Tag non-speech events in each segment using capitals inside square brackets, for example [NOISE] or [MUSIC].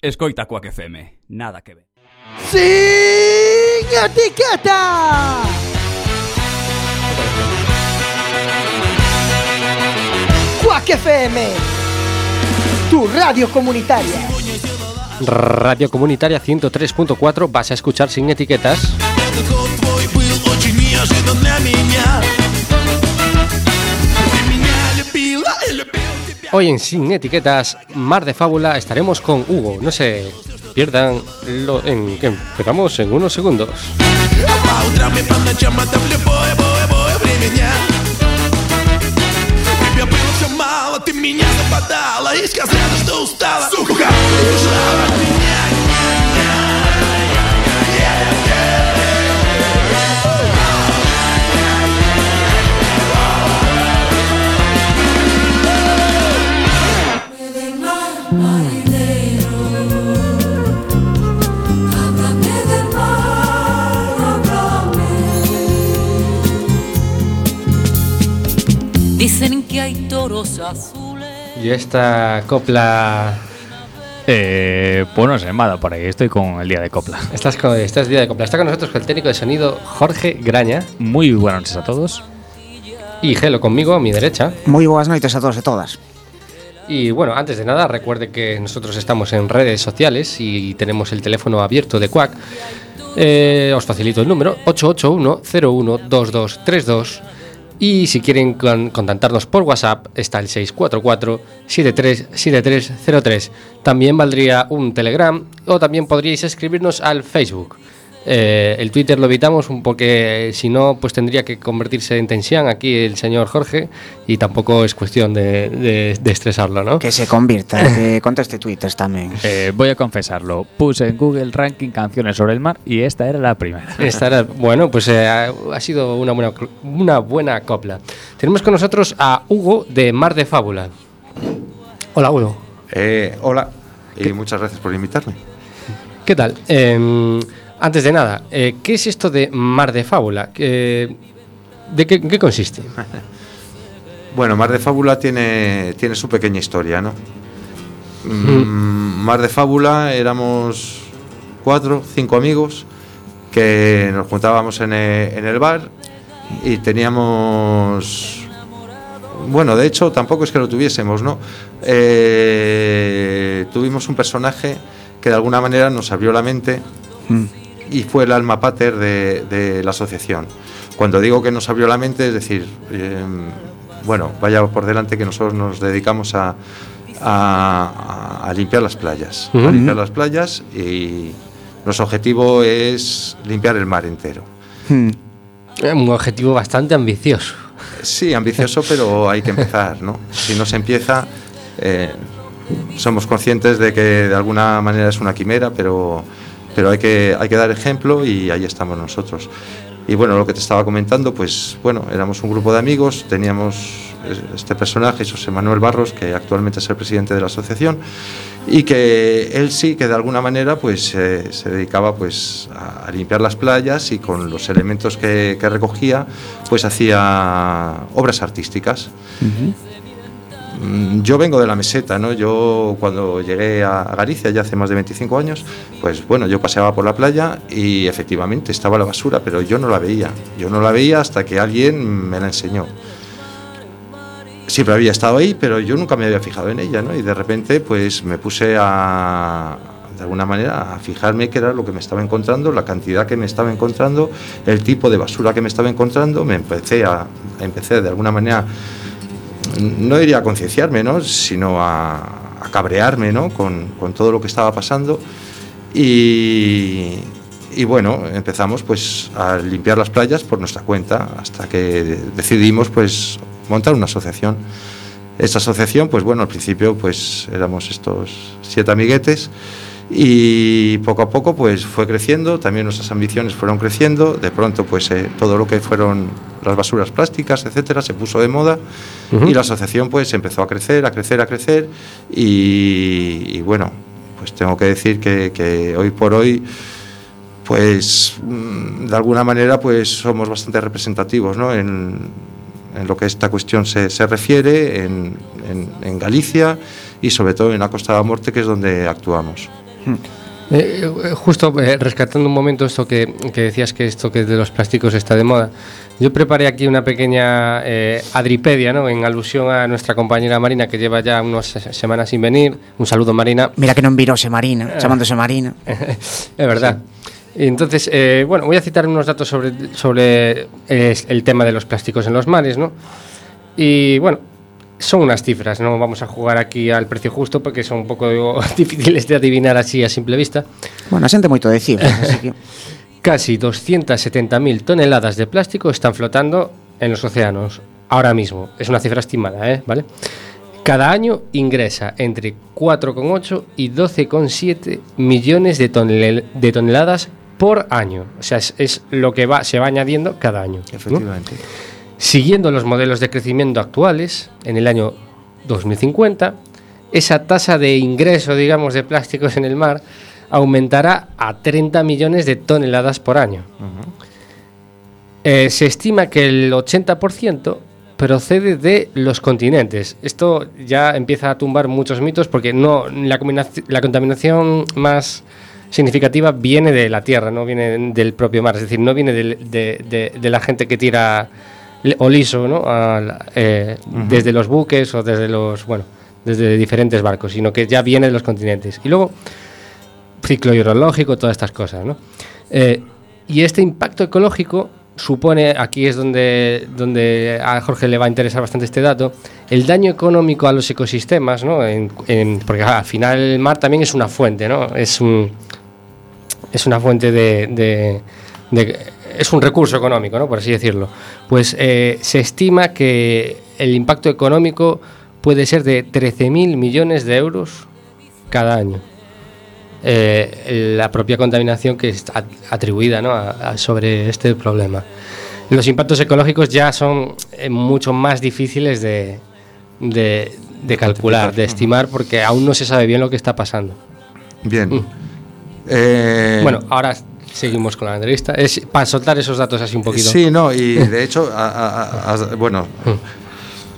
Escoita Quack FM, nada que ver. ¡Sin etiqueta! Quack FM, tu radio comunitaria. Radio Comunitaria 103.4 vas a escuchar sin etiquetas. Hoy en Sin Etiquetas, Mar de Fábula, estaremos con Hugo. No se pierdan lo en que empezamos en unos segundos. Тебя было все мало, ты меня западала И сказала, что устала Сука, ушла от меня Azules. Y esta copla. Eh, pues no sé, nada, por ahí estoy con el día de copla. Estás con, estás día de copla. Está con nosotros el técnico de sonido Jorge Graña. Muy buenas noches a todos. Y Gelo conmigo a mi derecha. Moi boas noites a todos e todas. Y bueno, antes de nada, recuerde que nosotros estamos en redes sociales y tenemos el teléfono abierto de Quack. Eh, os facilito el número 881-012232. Y si quieren con- contactarnos por WhatsApp, está el 644-737303. También valdría un Telegram o también podríais escribirnos al Facebook. Eh, el Twitter lo evitamos un porque si no, pues tendría que convertirse en tensión aquí el señor Jorge y tampoco es cuestión de, de- de estresarlo, ¿no? Que se convirta, [LAUGHS] que conteste twitters tamén. Eh, voy a confesarlo, puse en Google Ranking canciones sobre el mar y esta era la primera. [LAUGHS] Esta era- bueno, pues eh, ha sido una buena, una buena copla. Tenemos con nosotros a Hugo de Mar de Fábula. Hola, Hugo. Eh, hola y muchas gracias por invitarme. ¿Qué tal? Antes de nada, eh, ¿qué es esto de Mar de Fábula? Eh, ¿De qué, en qué consiste? [LAUGHS] Bueno, Mar de Fábula tiene, tiene su pequeña historia, ¿no? Mm, Mar de Fábula éramos cuatro, cinco amigos que nos juntábamos en e- en el bar y teníamos bueno, de hecho, tampoco es que lo tuviésemos, ¿no? Eh, tuvimos un personaje que de alguna manera nos abrió la mente y fue el alma pater de, de la asociación. Cuando digo que nos abrió la mente, es decir, eh, bueno, vaya por delante que nosotros nos dedicamos a, a- a limpiar las playas, a Ujú. limpiar las playas y nuestro objetivo es limpiar el mar entero. Hmm. Eh, Un objetivo bastante ambicioso. Sí, ambicioso, pero hay que empezar, ¿no? [LAUGHS] Si no se empieza, eh, somos conscientes de que de alguna manera es una quimera, pero, pero hay, que, hay que dar ejemplo y ahí estamos nosotros. Y bueno, lo que te estaba comentando, pues bueno, éramos un grupo de amigos, teníamos este personaje, José Manuel Barros, que actualmente es el presidente de la asociación, y que él sí que de alguna manera pues eh, se dedicaba pues a, limpiar las playas y con los elementos que, que recogía pues hacía obras artísticas. Mm, Yo vengo de la meseta, ¿no? Yo cuando llegué a a Galicia ya hace más de 25 años, pues bueno, yo paseaba por la playa y efectivamente estaba la basura, pero yo no la veía. Yo no la veía hasta que alguien me la enseñó. Siempre había estado ahí, pero yo nunca me había fijado en ella, ¿no? Y de repente, pues me puse a, de alguna manera, a fijarme qué era lo que me estaba encontrando, la cantidad que me estaba encontrando, el tipo de basura que me estaba encontrando. Me empecé a, empecé de alguna manera no diría a concienciarme, ¿no? sino a, a cabrearme ¿no? con, todo lo que estaba pasando. Y, y bueno, empezamos pues a limpiar las playas por nuestra cuenta hasta que decidimos pues montar una asociación. Esta asociación, pues bueno, al principio pues éramos estos siete amiguetes y poco a poco pues fue creciendo, también nuestras ambiciones fueron creciendo, de pronto pues eh, todo lo que fueron las basuras plásticas, etcétera, se puso de moda y la asociación pues empezó a crecer, a crecer, a crecer y, y bueno, pues tengo que decir que, que hoy por hoy pues mm, de alguna manera pues somos bastante representativos ¿no? en, en lo que esta cuestión se, se refiere, en, en- en Galicia y sobre todo en la Costa de la Morte, que es donde actuamos. Eh, eh, justo eh, rescatando un momento esto que, que decías que esto que de los plásticos está de moda, yo preparé aquí una pequeña eh, adripedia, ¿no? En alusión a nuestra compañera Marina que lleva ya unas se- semanas sin venir. Un saludo Marina. Mira que non virose Marina, chamándose Marina. [LAUGHS] es verdad. Entonces, eh, bueno, voy a citar unos datos sobre, sobre eh, el tema de los plásticos en los mares, ¿no? Y bueno, son unas cifras, no vamos a jugar aquí al precio justo porque son un poco digo, [LAUGHS] difíciles de adivinar así a simple vista. Bueno, a xente moito de cifras, así que... [LAUGHS] Casi 270.000 toneladas de plástico están flotando en los océanos ahora mismo. Es una cifra estimada, ¿eh? ¿vale? Cada año ingresa entre 4,8 y 12,7 millones de, tonel- de toneladas por año. O sea, es, es lo que va, se va añadiendo cada año. ¿no? Siguiendo los modelos de crecimiento actuales, en el año 2050, esa tasa de ingreso, digamos, de plásticos en el mar aumentará a 30 millones de toneladas por año. Eh, se estima que el 80% procede de los continentes. Esto ya empieza a tumbar muchos mitos porque no la, contaminación más significativa viene de la tierra, no viene del propio mar, es decir, no viene de, de- de la gente que tira o liso, ¿no? Eh, Desde los buques o desde los, bueno, desde diferentes barcos, sino que ya viene de los continentes. Y luego ciclo hidrológico, todas estas cosas, ¿no? Eh, y este impacto ecológico supone, aquí es donde, donde a Jorge le va a interesar bastante este dato, el daño económico a los ecosistemas, ¿no? En- en- porque ah, al final el mar también es una fuente, ¿no? Es un, es una fuente de, de- de- es un recurso económico, ¿no? por así decirlo. Pues eh, se estima que el impacto económico puede ser de 13.000 millones de euros cada año. Eh, la propia contaminación que está atribuida ¿no? a- a- sobre este problema. Los impactos ecológicos ya son eh, mucho más difíciles de, de- de calcular, de estimar, porque aún no se sabe bien lo que está pasando. Bien. Mm. Eh, Bueno, ahora seguimos con la entrevista. Es para soltar esos datos así un poquito. Sí, no, y de hecho, a- a- a- bueno,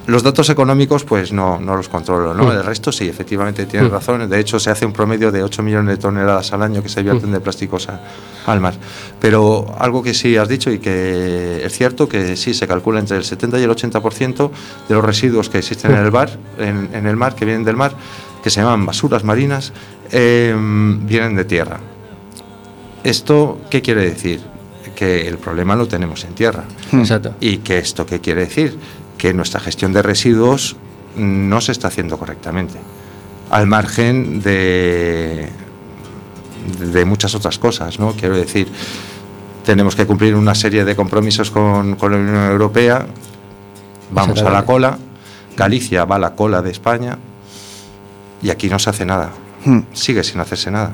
los datos económicos pues no, no los controlo, ¿no? Mm. El resto sí, efectivamente tienes Mm. razón. De hecho, se hace un promedio de 8 millones de toneladas al año que se vierten Mm. de plásticos a- al mar. Pero algo que sí has dicho y que es cierto, que sí se calcula entre el 70 y el 80% de los residuos que existen en el, bar, en, en el mar, que vienen del mar, que se llaman basuras marinas, eh, vienen de tierra. ¿Esto qué quiere decir? Que el problema lo tenemos en tierra. Exacto. ¿Y que esto qué quiere decir? Que nuestra gestión de residuos no se está haciendo correctamente. Al margen de, de muchas otras cosas, ¿no? Quiero decir, tenemos que cumplir una serie de compromisos con, con la Unión Europea. Vamos a la cola. Galicia va a la cola de España. Y aquí no se hace nada. Hmm. Sigue sin hacerse nada.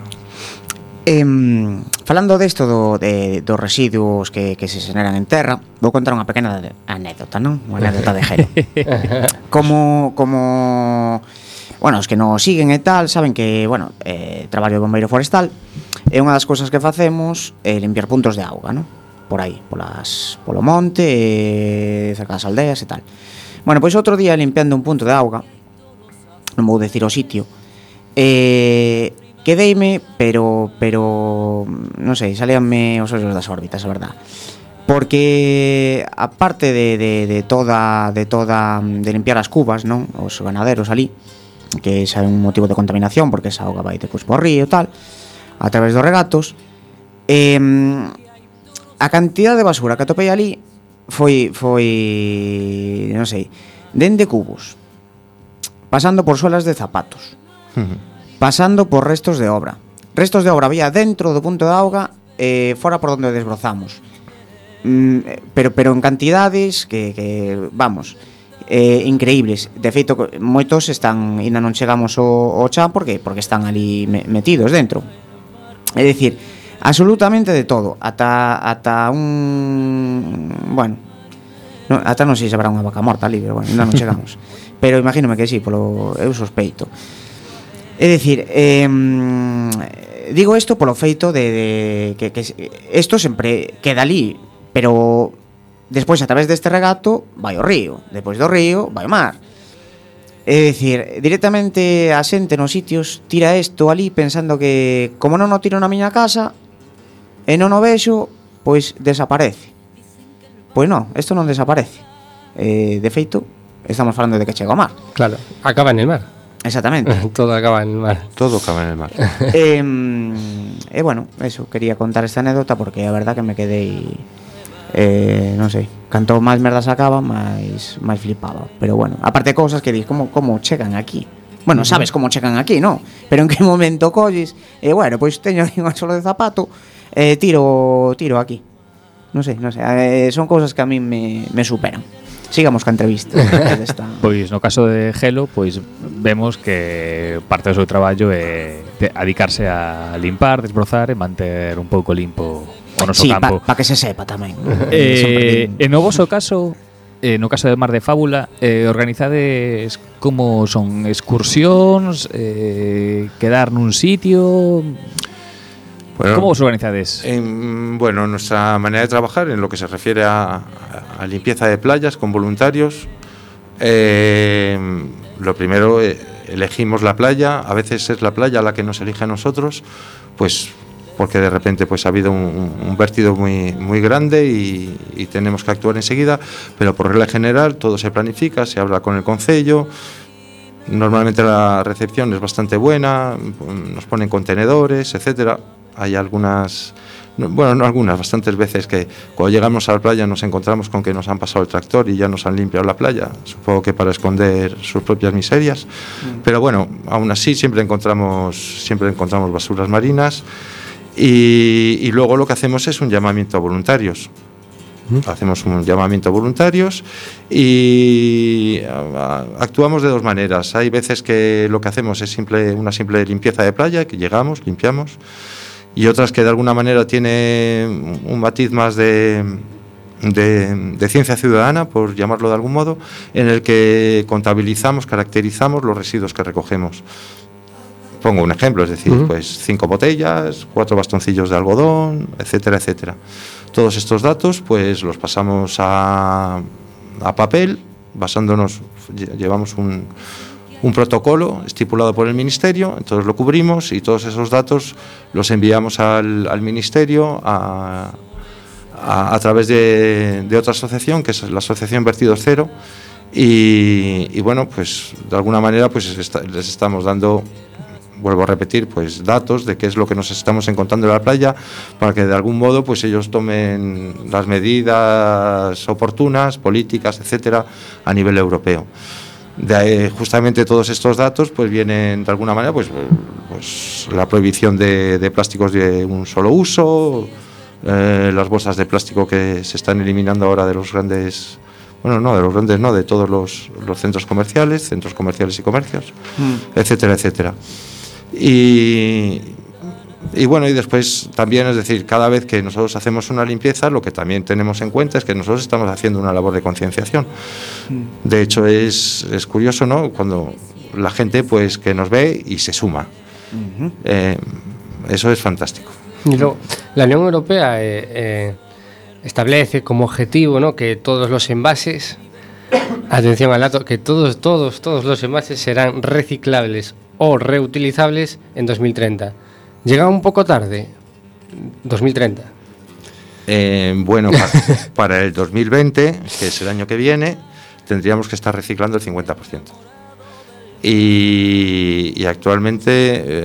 Em, falando desto do, de, dos residuos que, que se xeneran en terra Vou contar unha pequena anécdota, non? Unha anécdota de gelo [LAUGHS] Como, como bueno, os que nos siguen e tal saben que, bueno, eh, traballo de bombeiro forestal e unha das cousas que facemos é eh, limpiar puntos de auga, non? Por aí, polas, polo monte, eh, cerca das aldeas e tal. Bueno, pois outro día limpiando un punto de auga, non vou decir o sitio, eh, Quedeime, pero pero non sei, salíanme os ollos das órbitas, a verdad. Porque aparte de, de, de toda de toda de limpiar as cubas, non, os ganaderos ali, que xa é un motivo de contaminación porque esa auga vai te cuspo río e tal, a través dos regatos, eh, a cantidad de basura que atopei ali foi foi non sei, dende cubos, pasando por suelas de zapatos. Uh -huh pasando por restos de obra. Restos de obra había dentro do punto de auga e eh, fora por onde desbrozamos. Mm, pero pero en cantidades que, que vamos, eh, increíbles. De feito, moitos están ainda non chegamos ao, ao chan porque porque están ali me, metidos dentro. É dicir, absolutamente de todo, ata ata un bueno, no, ata non sei se habrá unha vaca morta ali, pero bueno, ainda non chegamos. [LAUGHS] pero imagínome que sí, polo eu sospeito. É dicir, eh, digo isto polo feito de, de que, que isto sempre queda ali, pero despois a través deste regato vai o río, despois do río vai o mar. É dicir, directamente a xente nos sitios tira isto ali pensando que como non o tiro na miña casa e non o vexo, pois desaparece. Pois non, isto non desaparece. Eh, de feito, estamos falando de que chega ao mar. Claro, acaba en el mar. Exactamente. [LAUGHS] Todo acaba en el mar. Todo cabe en el mar. e, mm, e bueno, eso, quería contar esta anécdota porque a verdad que me quedei eh, non sei, canto máis merda sacaba, máis máis flipaba. Pero bueno, aparte de cousas que dis, como como chegan aquí? Bueno, sabes como chegan aquí, non? Pero en que momento colles? E bueno, pois teño aquí [LAUGHS] un solo de zapato, eh, tiro tiro aquí. Non sei, non sei, eh, son cousas que a mí me, me superan. Sigamos ca entrevista. [LAUGHS] Pois no caso de Gelo pois vemos que parte do seu traballo é adicarse a limpar, desbrozar e manter un pouco limpo o noso sí, campo. para pa que se sepa tamén eh, E no voso caso eh, no caso de Mar de Fábula, eh, organizades como son excursións, eh, quedar nun sitio... Bueno, como os organizades? En, bueno, nuestra manera de trabajar en lo que se refiere a, a limpieza de playas con voluntarios, eh, lo primero, eh, elegimos la playa, a veces es la playa la que nos elige a nosotros, pues porque de repente pues ha habido un, un muy, muy grande y, tenemos que actuar enseguida, pero por regla general todo se planifica, se habla con el concello, Normalmente la recepción es bastante buena, nos ponen contenedores, etcétera. Hay algunas, bueno, no algunas, bastantes veces que cuando llegamos a la playa nos encontramos con que nos han pasado el tractor y ya nos han limpiado la playa, supongo que para esconder sus propias miserias. Pero bueno, aún así siempre encontramos, siempre encontramos basuras marinas y, y luego lo que hacemos es un llamamiento a voluntarios. Hacemos un llamamiento a voluntarios y actuamos de dos maneras. Hay veces que lo que hacemos es simple, una simple limpieza de playa, que llegamos, limpiamos, y otras que de alguna manera tiene un matiz más de, de, de ciencia ciudadana, por llamarlo de algún modo, en el que contabilizamos, caracterizamos los residuos que recogemos. Pongo un ejemplo, es decir, pues cinco botellas, cuatro bastoncillos de algodón, etcétera, etcétera. Todos estos datos, pues los pasamos a, a papel, basándonos, lle- llevamos un, un protocolo estipulado por el Ministerio, entonces lo cubrimos y todos esos datos los enviamos al, Ministerio a, través de, otra asociación, que es la Asociación Vertidos Cero, y, bueno, pues de alguna manera pues les estamos dando vuelvo a repetir, pues datos de qué es lo que nos estamos encontrando en la playa para que de algún modo pues ellos tomen las medidas oportunas, políticas, etcétera, a nivel europeo. De justamente todos estos datos pues vienen de alguna manera pues, pues la prohibición de, de plásticos de un solo uso, eh, las bolsas de plástico que se están eliminando ahora de los grandes bueno, no, de los grandes no, de todos los, los centros comerciales, centros comerciales y comercios, etcétera, etcétera. Y, y bueno, y después también, es decir, cada vez que nosotros hacemos una limpieza, lo que también tenemos en cuenta es que nosotros estamos haciendo una labor de concienciación. De hecho, es, es curioso, ¿no? Cuando la gente, pues, que nos ve y se suma. Eh, eso es fantástico. Y luego, la Unión Europea eh, eh, establece como objetivo ¿no? que todos los envases, [COUGHS] atención al dato, que todos, todos, todos los envases serán reciclables o reutilizables en 2030. Llega un poco tarde, 2030. Eh, bueno, pa- [LAUGHS] para el 2020, que es el año que viene, tendríamos que estar reciclando el 50%. Y, y actualmente,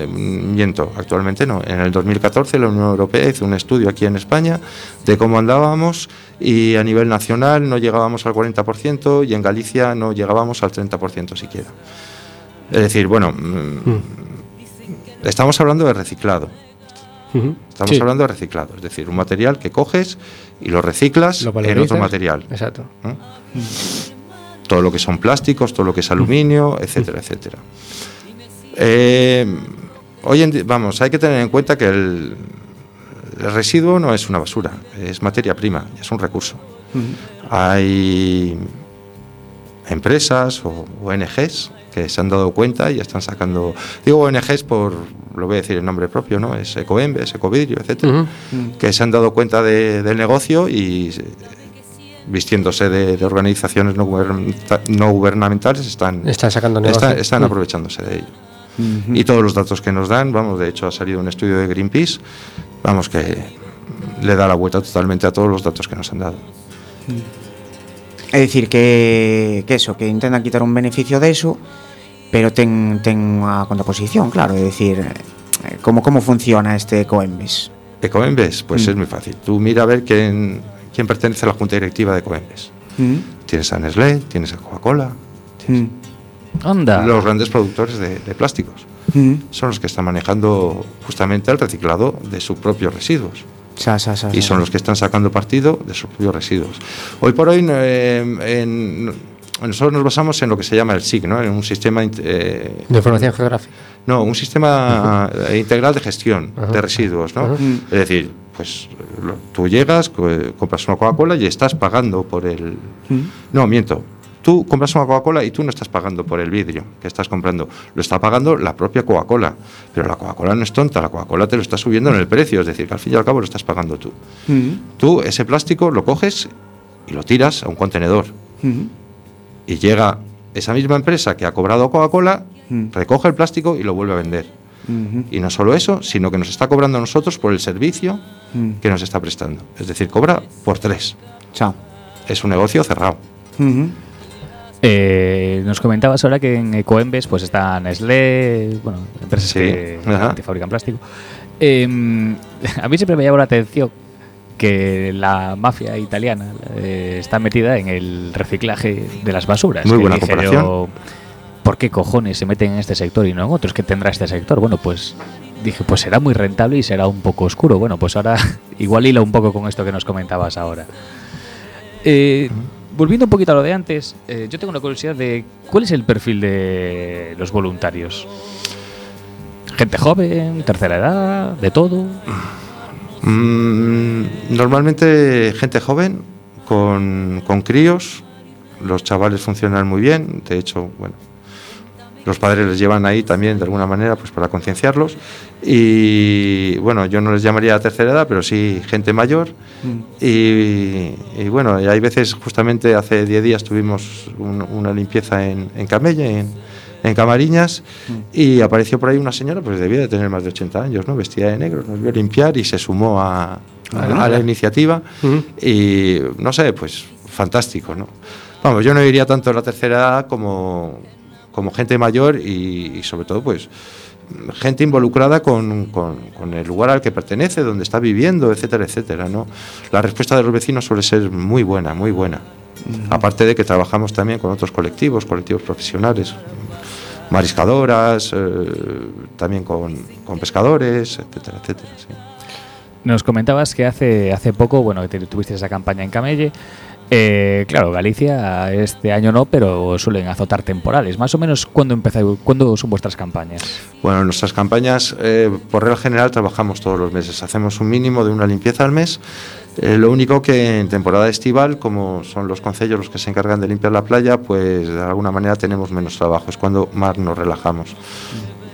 eh, miento, actualmente no, en el 2014 la Unión Europea hizo un estudio aquí en España de cómo andábamos y a nivel nacional no llegábamos al 40% y en Galicia no llegábamos al 30% siquiera. Es decir, bueno, mm, estamos hablando de reciclado. Estamos Sí, hablando de reciclado, es decir, un material que coges y lo reciclas lo en otro material. Exacto. Todo lo que son plásticos, todo lo que es aluminio, etcétera, etcétera. Eh, hoy en día, vamos, hay que tener en cuenta que el, el residuo no es una basura, es materia prima, es un recurso. Hay empresas o ONGs que se han dado cuenta y están sacando, digo ONGs por, lo voy a decir el nombre propio, ¿no? Es Ecoembes, Ecovidrio, etcétera Ujú. que se han dado cuenta de- del negocio y, vistiéndose de, de organizaciones no, gubernamenta- no gubernamentales, están, Están sacando están, negocio. están Mm. aprovechándose de ello. Y todos los datos que nos dan, vamos, de hecho ha salido un estudio de Greenpeace, vamos, que le da la vuelta totalmente a todos los datos que nos han dado. É dicir que, que eso, que intentan quitar un beneficio de eso, pero ten, ten unha contraposición, claro, é dicir, eh, como como funciona este Coembes. Ecoembes, pues Mm. es muy fácil. Tú mira a ver quién, quién pertenece a la junta directiva de Ecoembes. Mm. Tienes a Nestlé, tienes a Coca-Cola, Mm. Anda. los grandes productores de, de plásticos. Mm. Son los que están manejando justamente el reciclado de sus propios residuos. Sa, sa, sa, y son los que están sacando partido de sus propios residuos. Hoy por hoy eh, en- nosotros nos basamos en lo que se llama el SIG, ¿no? en un sistema eh, De información geográfica. no, un sistema eh, integral de gestión Ajá. de residuos, ¿no? Ajá. Es decir, pues lo- tú llegas, co- compras una Coca-Cola y estás pagando por el Mm. No, miento. Tú compras una Coca-Cola y tú no estás pagando por el vidrio que estás comprando, lo está pagando la propia Coca-Cola. Pero la Coca-Cola no es tonta, la Coca-Cola te lo está subiendo en el precio, es decir, que al fin y al cabo lo estás pagando tú. Mm. Tú ese plástico lo coges y lo tiras a un contenedor Mm. y llega esa misma empresa que ha cobrado Coca-Cola, Mm. recoge el plástico y lo vuelve a vender. Mhm. Y no solo eso, sino que nos está cobrando a nosotros por el servicio Mm. que nos está prestando. Es decir, cobra por tres. Chao. Es un negocio cerrado. Eh, nos comentabas ahora que en Ecoembes pues está Nestlé, bueno, empresas Sí, que, fabrican plástico. Eh, [LAUGHS] a mí siempre me llamó la atención que la mafia italiana eh, está metida en el reciclaje de las basuras. Muy buena comparación. yo, ¿Por qué cojones se meten en este sector y no en otros? que tendrá este sector? Bueno, pues dije, pues será muy rentable y será un poco oscuro. Bueno, pues ahora [LAUGHS] igual hila un poco con esto que nos comentabas ahora. Eh, volviendo un poquito a lo de antes, eh, yo tengo una curiosidad de cuál es el perfil de los voluntarios. Gente joven, tercera edad, de todo. Mm, normalmente gente joven con, con críos, los chavales funcionan muy bien, de hecho, bueno, los padres les llevan ahí también de alguna manera pues para concienciarlos. Y bueno, yo no les llamaría tercera edad, pero sí gente mayor. Y, y, bueno, y hay veces justamente hace 10 días tuvimos un- una limpieza en, en Camella, en, en Camariñas y apareció por ahí una señora, pues debía de tener más de 80 años, ¿no? Vestida de negro, nos vio limpiar y se sumó a, a- a la iniciativa. Y no sé, pues fantástico, ¿no? Vamos, yo no diría tanto a la tercera edad como, como gente mayor y, y sobre todo pues gente involucrada con, con- con el lugar al que pertenece, donde está viviendo, etcétera, etcétera, ¿no? La respuesta de los vecinos suele ser muy buena, muy buena. Aparte de que trabajamos también con otros colectivos, colectivos profesionales, mariscadoras, eh, también con, con pescadores, etcétera, etcétera. sí. Nos comentabas que hace, hace poco, bueno, que te- tuviste esa campaña en Camelle. Eh, claro, Galicia este año no, pero suelen azotar temporales. Más o menos, ¿cuándo, empezáis, ¿cuándo son vuestras campañas? Bueno, en nuestras campañas, eh, por regla general, trabajamos todos los meses. Hacemos un mínimo de una limpieza al mes. Eh, lo único que en temporada estival, como son los concellos los que se encargan de limpiar la playa, pues de alguna manera tenemos menos trabajo. Es cuando más nos relajamos.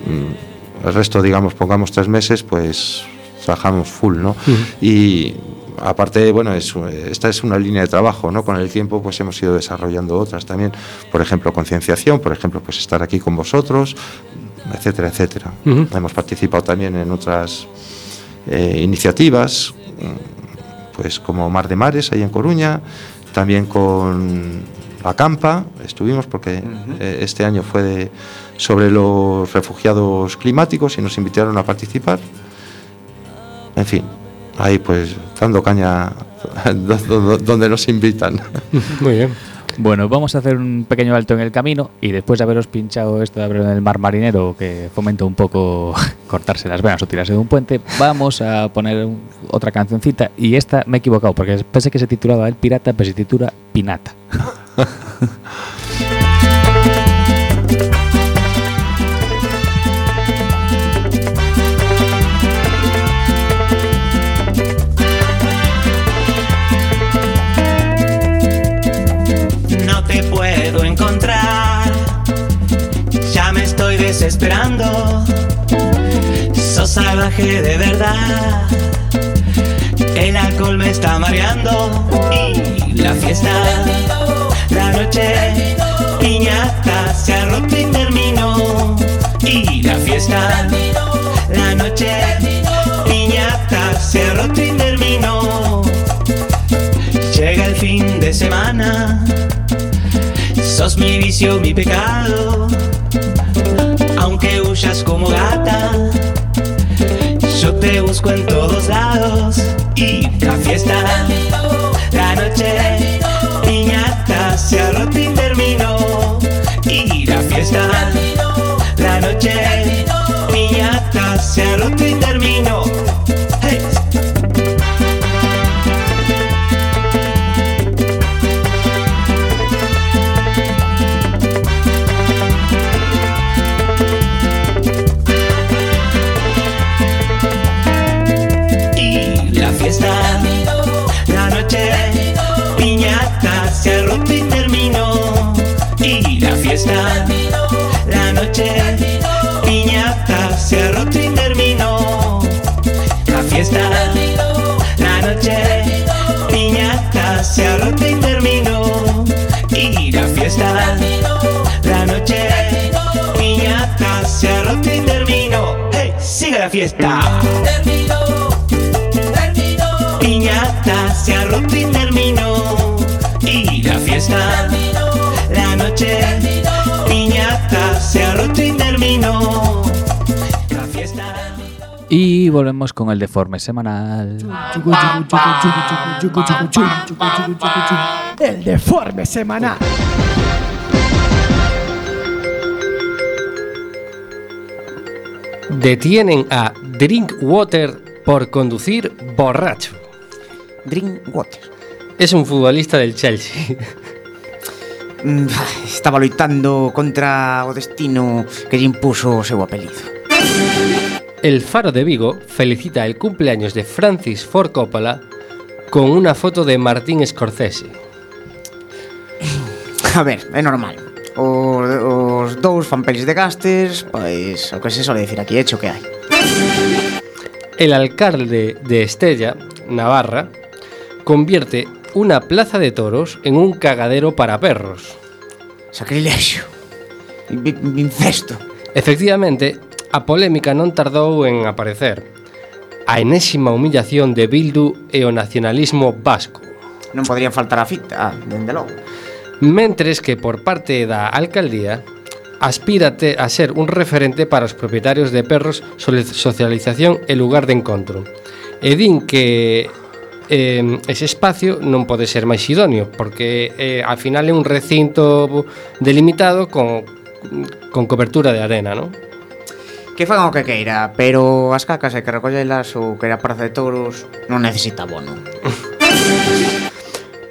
Mm, El resto, digamos, pongamos tres meses, pues trabajamos full, ¿no? Y aparte, bueno, es, esta es una línea de trabajo, ¿no? Con el tiempo, pues hemos ido desarrollando otras también. Por ejemplo, concienciación, por ejemplo, pues estar aquí con vosotros, etcétera, etcétera. Hemos participado también en otras eh, iniciativas, pues como Mar de Mares, ahí en Coruña, también con la Campa, estuvimos porque eh, este año fue de- sobre los refugiados climáticos y nos invitaron a participar. En fin, ahí pues dando caña [LAUGHS] do- do- donde nos invitan. [LAUGHS] Muy bien. Bueno, vamos a hacer un pequeño alto en el camino y después de haberos pinchado esto de en el mar marinero, que fomenta un poco [LAUGHS] cortarse las venas o tirarse de un puente, vamos a poner un- otra cancioncita. Y esta me he equivocado, porque pensé que se titulaba El Pirata, pero se titula Pinata. Ya me estoy desesperando. Sos salvaje de verdad, El alcohol me está mareando y la fiesta, la noche, piñata se ha roto y terminó. Y la fiesta, la noche, piñata se ha roto y terminó. Llega el fin de semana, sos mi vicio, mi pecado. Aunque huyas como gata, yo te busco en todos lados. Y la fiesta, la noche, piñata se roto y terminó. Y la fiesta, la noche, piñata se roto y terminó. Y terminó. Y la fiesta, la noche, piñata se ha roto y terminó. La fiesta, la noche, piñata se ha roto y terminó. Y la fiesta, la noche, piñata se ha roto y terminó. ¡Hey! ¡Sigue la fiesta! Piñata se ha roto y terminó. Y la fiesta, la noche, piñata se ha roto y terminó. La fiesta. Y volvemos con el deforme semanal. El deforme semanal. Detienen a Drinkwater por conducir borracho. Drinkwater. Es un futbolista del Chelsea. Mm, [SIGHS] estaba loitando contra o destino que lle impuso o seu apelido. El Faro de Vigo felicita el cumpleaños de Francis Ford Coppola con una foto de Martín Scorsese. A ver, é normal. O, os dous fan pelis de gastes, pois o que se sole dicir aquí, hecho que hai. El alcalde de Estella, Navarra, convierte una plaza de toros en un cagadero para perros. Sacrilexio. Incesto. Efectivamente, a polémica non tardou en aparecer. A enésima humillación de Bildu e o nacionalismo vasco. Non podrían faltar a fita, ah, dende logo. Mentres que por parte da alcaldía aspírate a ser un referente para os propietarios de perros sobre socialización e lugar de encontro. E din que eh, ese espacio non pode ser máis idóneo porque eh, al final é un recinto delimitado con, con cobertura de arena, non? Que fan o que queira, pero as cacas hai que recollelas ou que a praza de touros non necesita bono. [LAUGHS]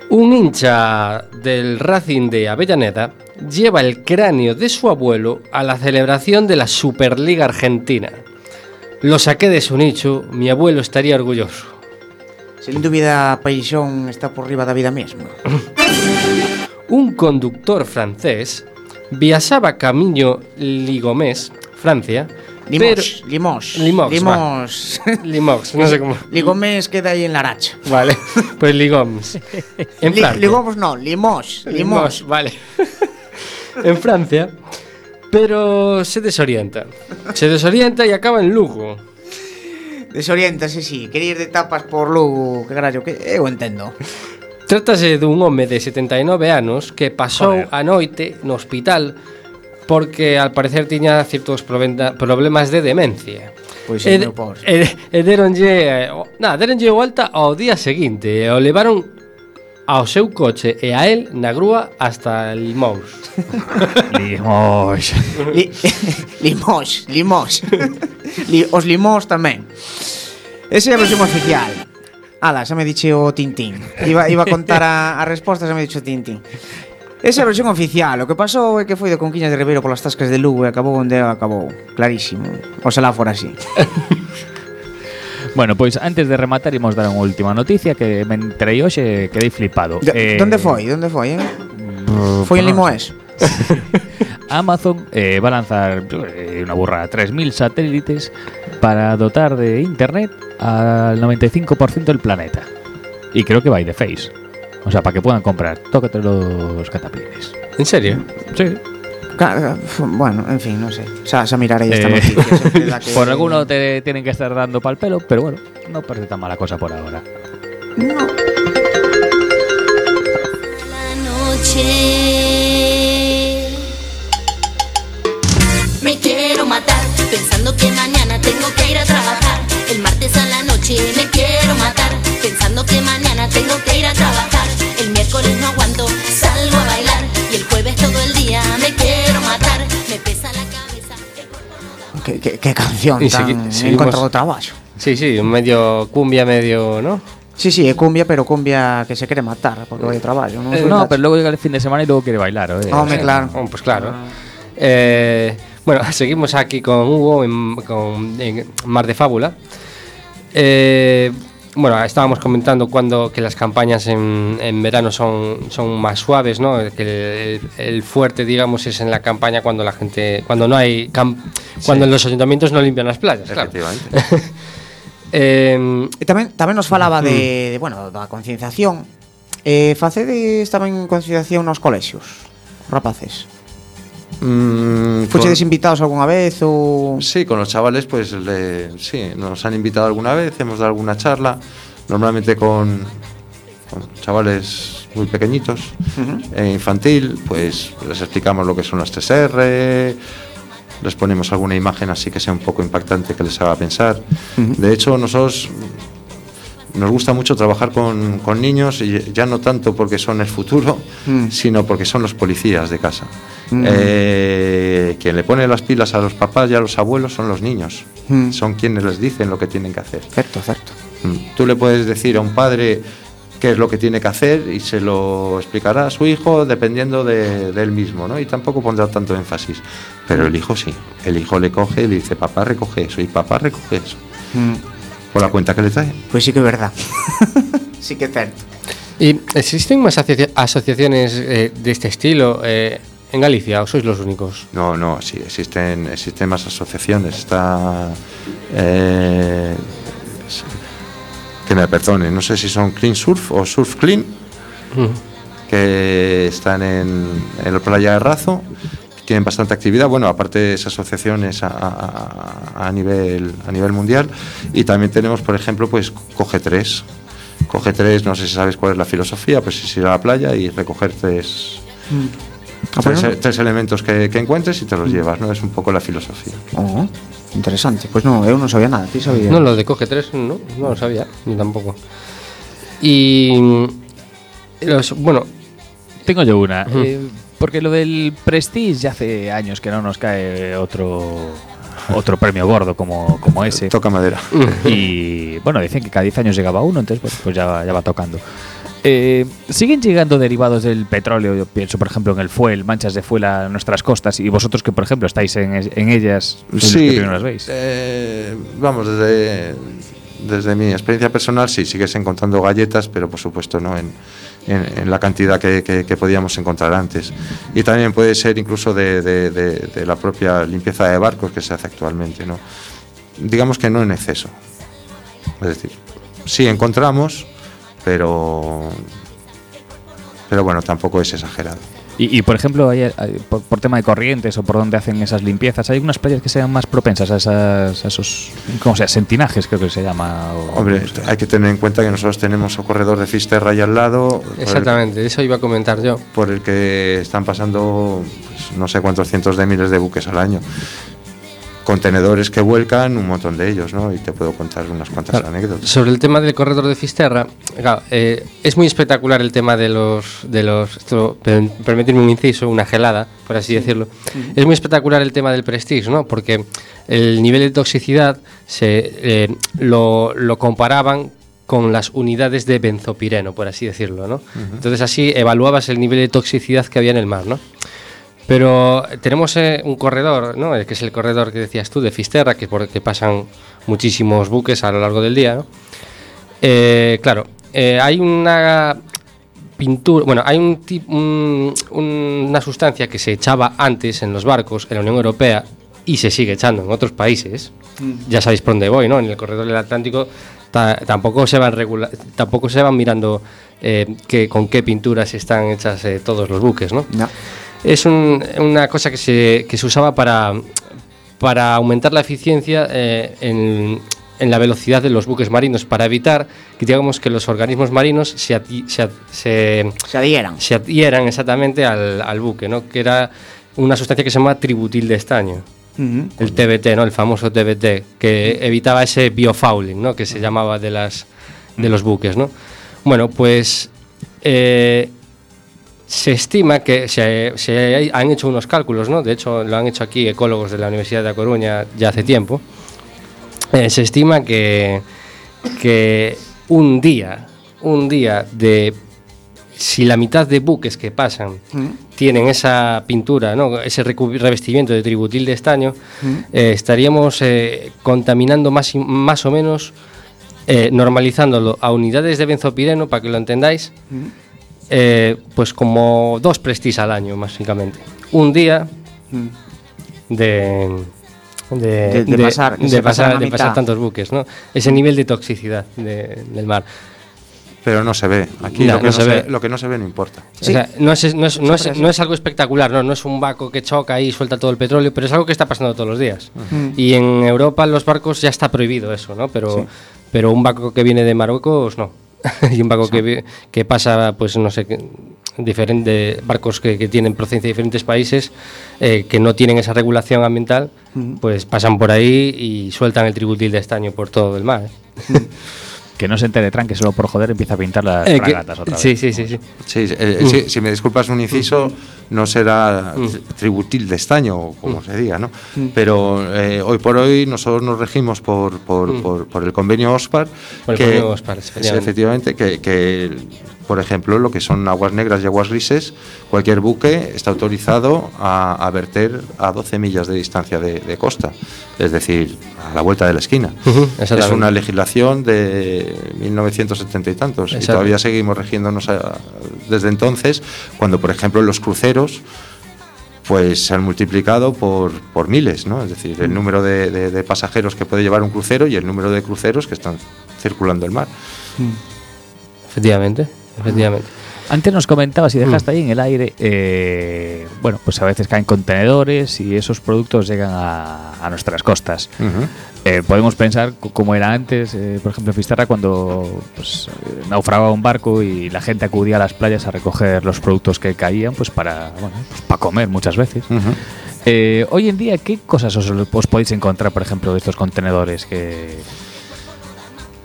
Un hincha del Racing de Avellaneda lleva el cráneo de su abuelo a la celebración de la Superliga Argentina. Lo saqué de su nicho, mi abuelo estaría orgulloso. Sin dúbida, Paixón está por riba da vida mesma. Un conductor francés viajaba camino Ligomés, Francia, Limos, limos, Limox, limos. Limox, [LAUGHS] no sé cómo. Ligomés queda aí en la racha. Vale, [LAUGHS] pues Ligoms. En Li- Francia. Ligomos no, limos, limos. Limos, vale. [LAUGHS] en Francia, pero se desorienta. Se desorienta y acaba en Lugo. Desoriéntase, si Quería ir de tapas por Lugo, que carallo, que eu entendo. [LAUGHS] Trátase dun home de 79 anos que pasou Joder. a noite no hospital porque al parecer tiña ciertos problemas de demencia. Pois sí, e, meu pobre. Ed, ederonlle, na, deronlle volta ao día seguinte, o levaron ao seu coche e a el na grúa hasta Limous. [LAUGHS] limós. Li, [LAUGHS] limós, limós. Li, os limos tamén. Ese é a versión oficial. Ala, xa me dixe o Tintín. Iba, iba a contar a, a resposta, xa me dixe o Tintín. Esa é a versión oficial. O que pasou é que foi de Conquiñas de Ribeiro polas tascas de Lugo e acabou onde acabou. Clarísimo. Oxalá fora así. [LAUGHS] Bueno, pois antes de rematar imos dar unha última noticia que me entrei hoxe quedei flipado. De, Eh, Donde foi? Donde foi, eh? brr, Foi en Limoes. [LAUGHS] Amazon eh, va a lanzar eh, una burra 3.000 satélites para dotar de internet al 95% del planeta. Y creo que va de face. O sea, para que puedan comprar. Tócate los cataplines. ¿En serio? Sí. Bueno, en fin, no sé. O sea, se miraré esta Eh, noticia. [LAUGHS] que- Por alguno te tienen que estar dando pal pelo, pero bueno, no parece tan mala cosa por ahora. noche. Me quiero matar pensando que mañana tengo que ir a trabajar. El martes a la noche me quiero matar pensando que mañana tengo que ir a trabajar. ¿Qué, qué, qué canción Y tan segui- en seguimos- contra do traballo. Sí, sí, medio cumbia, medio, ¿no? Sí, sí, é cumbia, pero cumbia que se quere matar porque vai ao traballo, non? Eh, Soy no, tacho. pero luego llega el fin de semana y luego quiere bailar. ¿eh? Home, claro. Oh, pues claro. Eh, bueno, [LAUGHS] seguimos aquí con Hugo en, con, en Mar de Fábula. Eh, bueno, estábamos comentando cuando que las campañas en, en verano son, son más suaves, ¿no? Que el, el fuerte, digamos, es en la campaña cuando la gente, cuando no hay, cam- cuando Sí. los ayuntamientos no limpian las playas, claro. Eh, tamén tamén nos falaba de, de bueno, da concienciación. Eh, facedes tamén concienciación nos colexios, rapaces. Mm, con- invitados algunha vez ou Sí, con los chavales, pues le- sí, nos han invitado alguna vez, hemos dado alguna charla, normalmente con, con chavales muy pequeñitos, e infantil, pues les explicamos lo que son las 3R, les ponemos alguna imagen así que sea un poco impactante que les haga pensar. De hecho, nosotros nos gusta mucho trabajar con, con niños, y ya no tanto porque son el futuro, Mm. sino porque son los policías de casa. Mm. Eh, quien le pone las pilas a los papás y a los abuelos son los niños. Mm. Son quienes les dicen lo que tienen que hacer. Certo. Mm. Tú le puedes decir a un padre qué es lo que tiene que hacer y se lo explicará a su hijo dependiendo de, de él mismo, ¿no? Y tampoco pondrá tanto énfasis. Pero el hijo sí. El hijo le coge y le dice, papá recoge eso y papá recoge eso. Por la cuenta que le trae. Pois sí que é verdad. [LAUGHS] sí que é certo. ¿Y existen más asocia- asociaciones eh, de este estilo eh, en Galicia o sois los únicos? No, no, sí, existen, existen más asociaciones. Está. eh, que me perdonen, no sé si son Clean Surf o Surf Clean, que están en, en la playa de Razo, tienen bastante actividad. Bueno, aparte de esas asociaciones a, a- a nivel, a nivel mundial. Y también tenemos, por ejemplo, pues Coge 3. Coge 3, no sé si sabes cuál es la filosofía, pues es ir a la playa y recoger tres. Ah, Tres, bueno. tres elementos que, que encuentres y te los llevas, ¿no? Es un poco la filosofía. Oh, interesante. Pois non, eu non sabía nada, ti sabía. No, lo de Coge 3 no, no lo sabía, ni tampoco. Y mm, los, bueno, Tengo yo una. Eh, porque lo del Prestige ya hace años que no nos cae otro otro premio gordo como, como ese. Toca madera. [LAUGHS] Y bueno, dicen que cada 10 años llegaba uno, entonces bueno, pues ya, ya va tocando. Eh, siguen llegando derivados del petróleo, yo pienso por ejemplo en el fuel, manchas de fuel a nuestras costas y vosotros que por ejemplo estáis en, en ellas, que Sí, primero las veis. eh, vamos, desde, desde mi experiencia personal, sí, sigues encontrando galletas, pero por supuesto no en, en- la cantidad que, podíamos encontrar antes. Y también puede ser incluso de la propia limpieza de barcos que se hace actualmente. ¿no? Digamos que no en exceso. Es decir, sí encontramos, pero, pero bueno, tampoco es exagerado. Y, y, por ejemplo, hay- hay- por, por tema de corrientes o por donde hacen esas limpiezas, hay unas playas que sean más propensas a, esas, a esos, ¿cómo sea? Sentinajes creo que se llama. o- Hombre, hay que tener en cuenta que nosotros tenemos un corredor de Fisterra ahí al lado. por el- exactamente, eso iba a comentar yo. por el que están pasando pues, no sé cuántos cientos de miles de buques al año. Contenedores que vuelcan, un montón de ellos, ¿no? Y te puedo contar unas cuantas Claro. anécdotas. Sobre el tema del corredor de Fisterra, claro, eh, es muy espectacular el tema de los, de los esto, per- permitirme un inciso, una gelada, por así decirlo. Es muy espectacular el tema del Prestige, ¿no? Porque el nivel de toxicidad se eh, lo, lo comparaban con las unidades de benzopireno, por así decirlo, ¿no? Entonces así evaluabas el nivel de toxicidad que había en el mar, ¿no? Pero tenemos eh, un corredor, ¿no? El que es el corredor que decías tú de Fisterra, que por el que pasan muchísimos buques a lo largo del día, ¿no? Eh, claro, eh, hay una pintura. Bueno, hay un, un- una sustancia que se echaba antes en los barcos en la Unión Europea y se sigue echando en otros países. Ya sabéis por dónde voy, ¿no? En el corredor del Atlántico ta- tampoco se van regula- tampoco se van mirando eh, que, con qué pinturas están hechas eh, todos los buques, ¿no? No. Es un- una cosa que se, que se usaba para, para aumentar la eficiencia eh, en, en la velocidad de los buques marinos, para evitar que, digamos, que los organismos marinos se, ati- se, se, Se adhieran. se adhieran exactamente al, al buque, ¿no? que era una sustancia que se llama tributil de estaño. Ujú. El TBT, ¿no? El famoso TBT, que evitaba ese biofouling, ¿no? Que se llamaba de las de los buques, ¿no? Bueno, pues eh, se estima que se, se han hecho unos cálculos, ¿no? De hecho, lo han hecho aquí ecólogos de la Universidad de A Coruña ya hace tiempo. Eh, se estima que, que un día, un día de si la mitad de buques que pasan tienen esa pintura, ¿no? ese revestimiento de tributil de estaño, eh, estaríamos eh, contaminando más, y- más o menos, eh, normalizándolo a unidades de benzopireno, para que lo entendáis, eh, pues como dos prestis al año, básicamente. Un día de, de, De- de pasar- de pasar, de pasar tantos buques, ¿no? Ese nivel de toxicidad de- del mar. Pero no se ve. Aquí No, lo, que no no se se ve. lo que no se ve no importa. O sea, no, es, no, es, no, es, Siempre no es algo espectacular, no, no es un barco que choca y suelta todo el petróleo, pero es algo que está pasando todos los días. Y en Europa en los barcos ya está prohibido eso, ¿no? Pero, pero un barco que viene de Marruecos, no. [LAUGHS] y un barco que, que pasa, pues no sé, qué, diferente, barcos que, que tienen procedencia de diferentes países, eh, que no tienen esa regulación ambiental, pues pasan por ahí y sueltan el tributil de estaño por todo el mar. [LAUGHS] Que no se entere Tran, que solo por joder empieza a pintar las Eh, que- fragatas otra vez. sí, sí, sí, sí. Sí, eh, Mm. sí, si me disculpas un inciso, no será tri- tributil de estaño, o como se diga, ¿no? Mm. Pero eh, hoy por hoy nosotros nos regimos por, por, por- por el convenio OSPAR. Por el convenio OSPAR, sí, efectivamente. efectivamente, que, que, por ejemplo, lo que son aguas negras y aguas grises, cualquier buque está autorizado a, a verter a 12 millas de distancia de, de costa, es decir, a la vuelta de la esquina. Es una legislación de 1970 y tantos, y todavía seguimos regiéndonos a- desde entonces, cuando, por ejemplo, los cruceros pues se han multiplicado por, por miles, ¿no? Es decir, el número de, de- de pasajeros que puede llevar un crucero y el número de cruceros que están circulando el mar. Efectivamente, efectivamente. Antes nos comentabas y Mm. dejaste ahí en el aire, eh, bueno, pues a veces caen contenedores y esos productos llegan a, a nuestras costas. Eh, podemos pensar como era antes, eh, por ejemplo, en Fisterra, cuando pues, naufragaba un barco y la gente acudía a las playas a recoger los productos que caían, pues para, bueno, pues para comer muchas veces. Hoy en día, ¿qué cosas os, os podéis encontrar, por ejemplo, de estos contenedores que,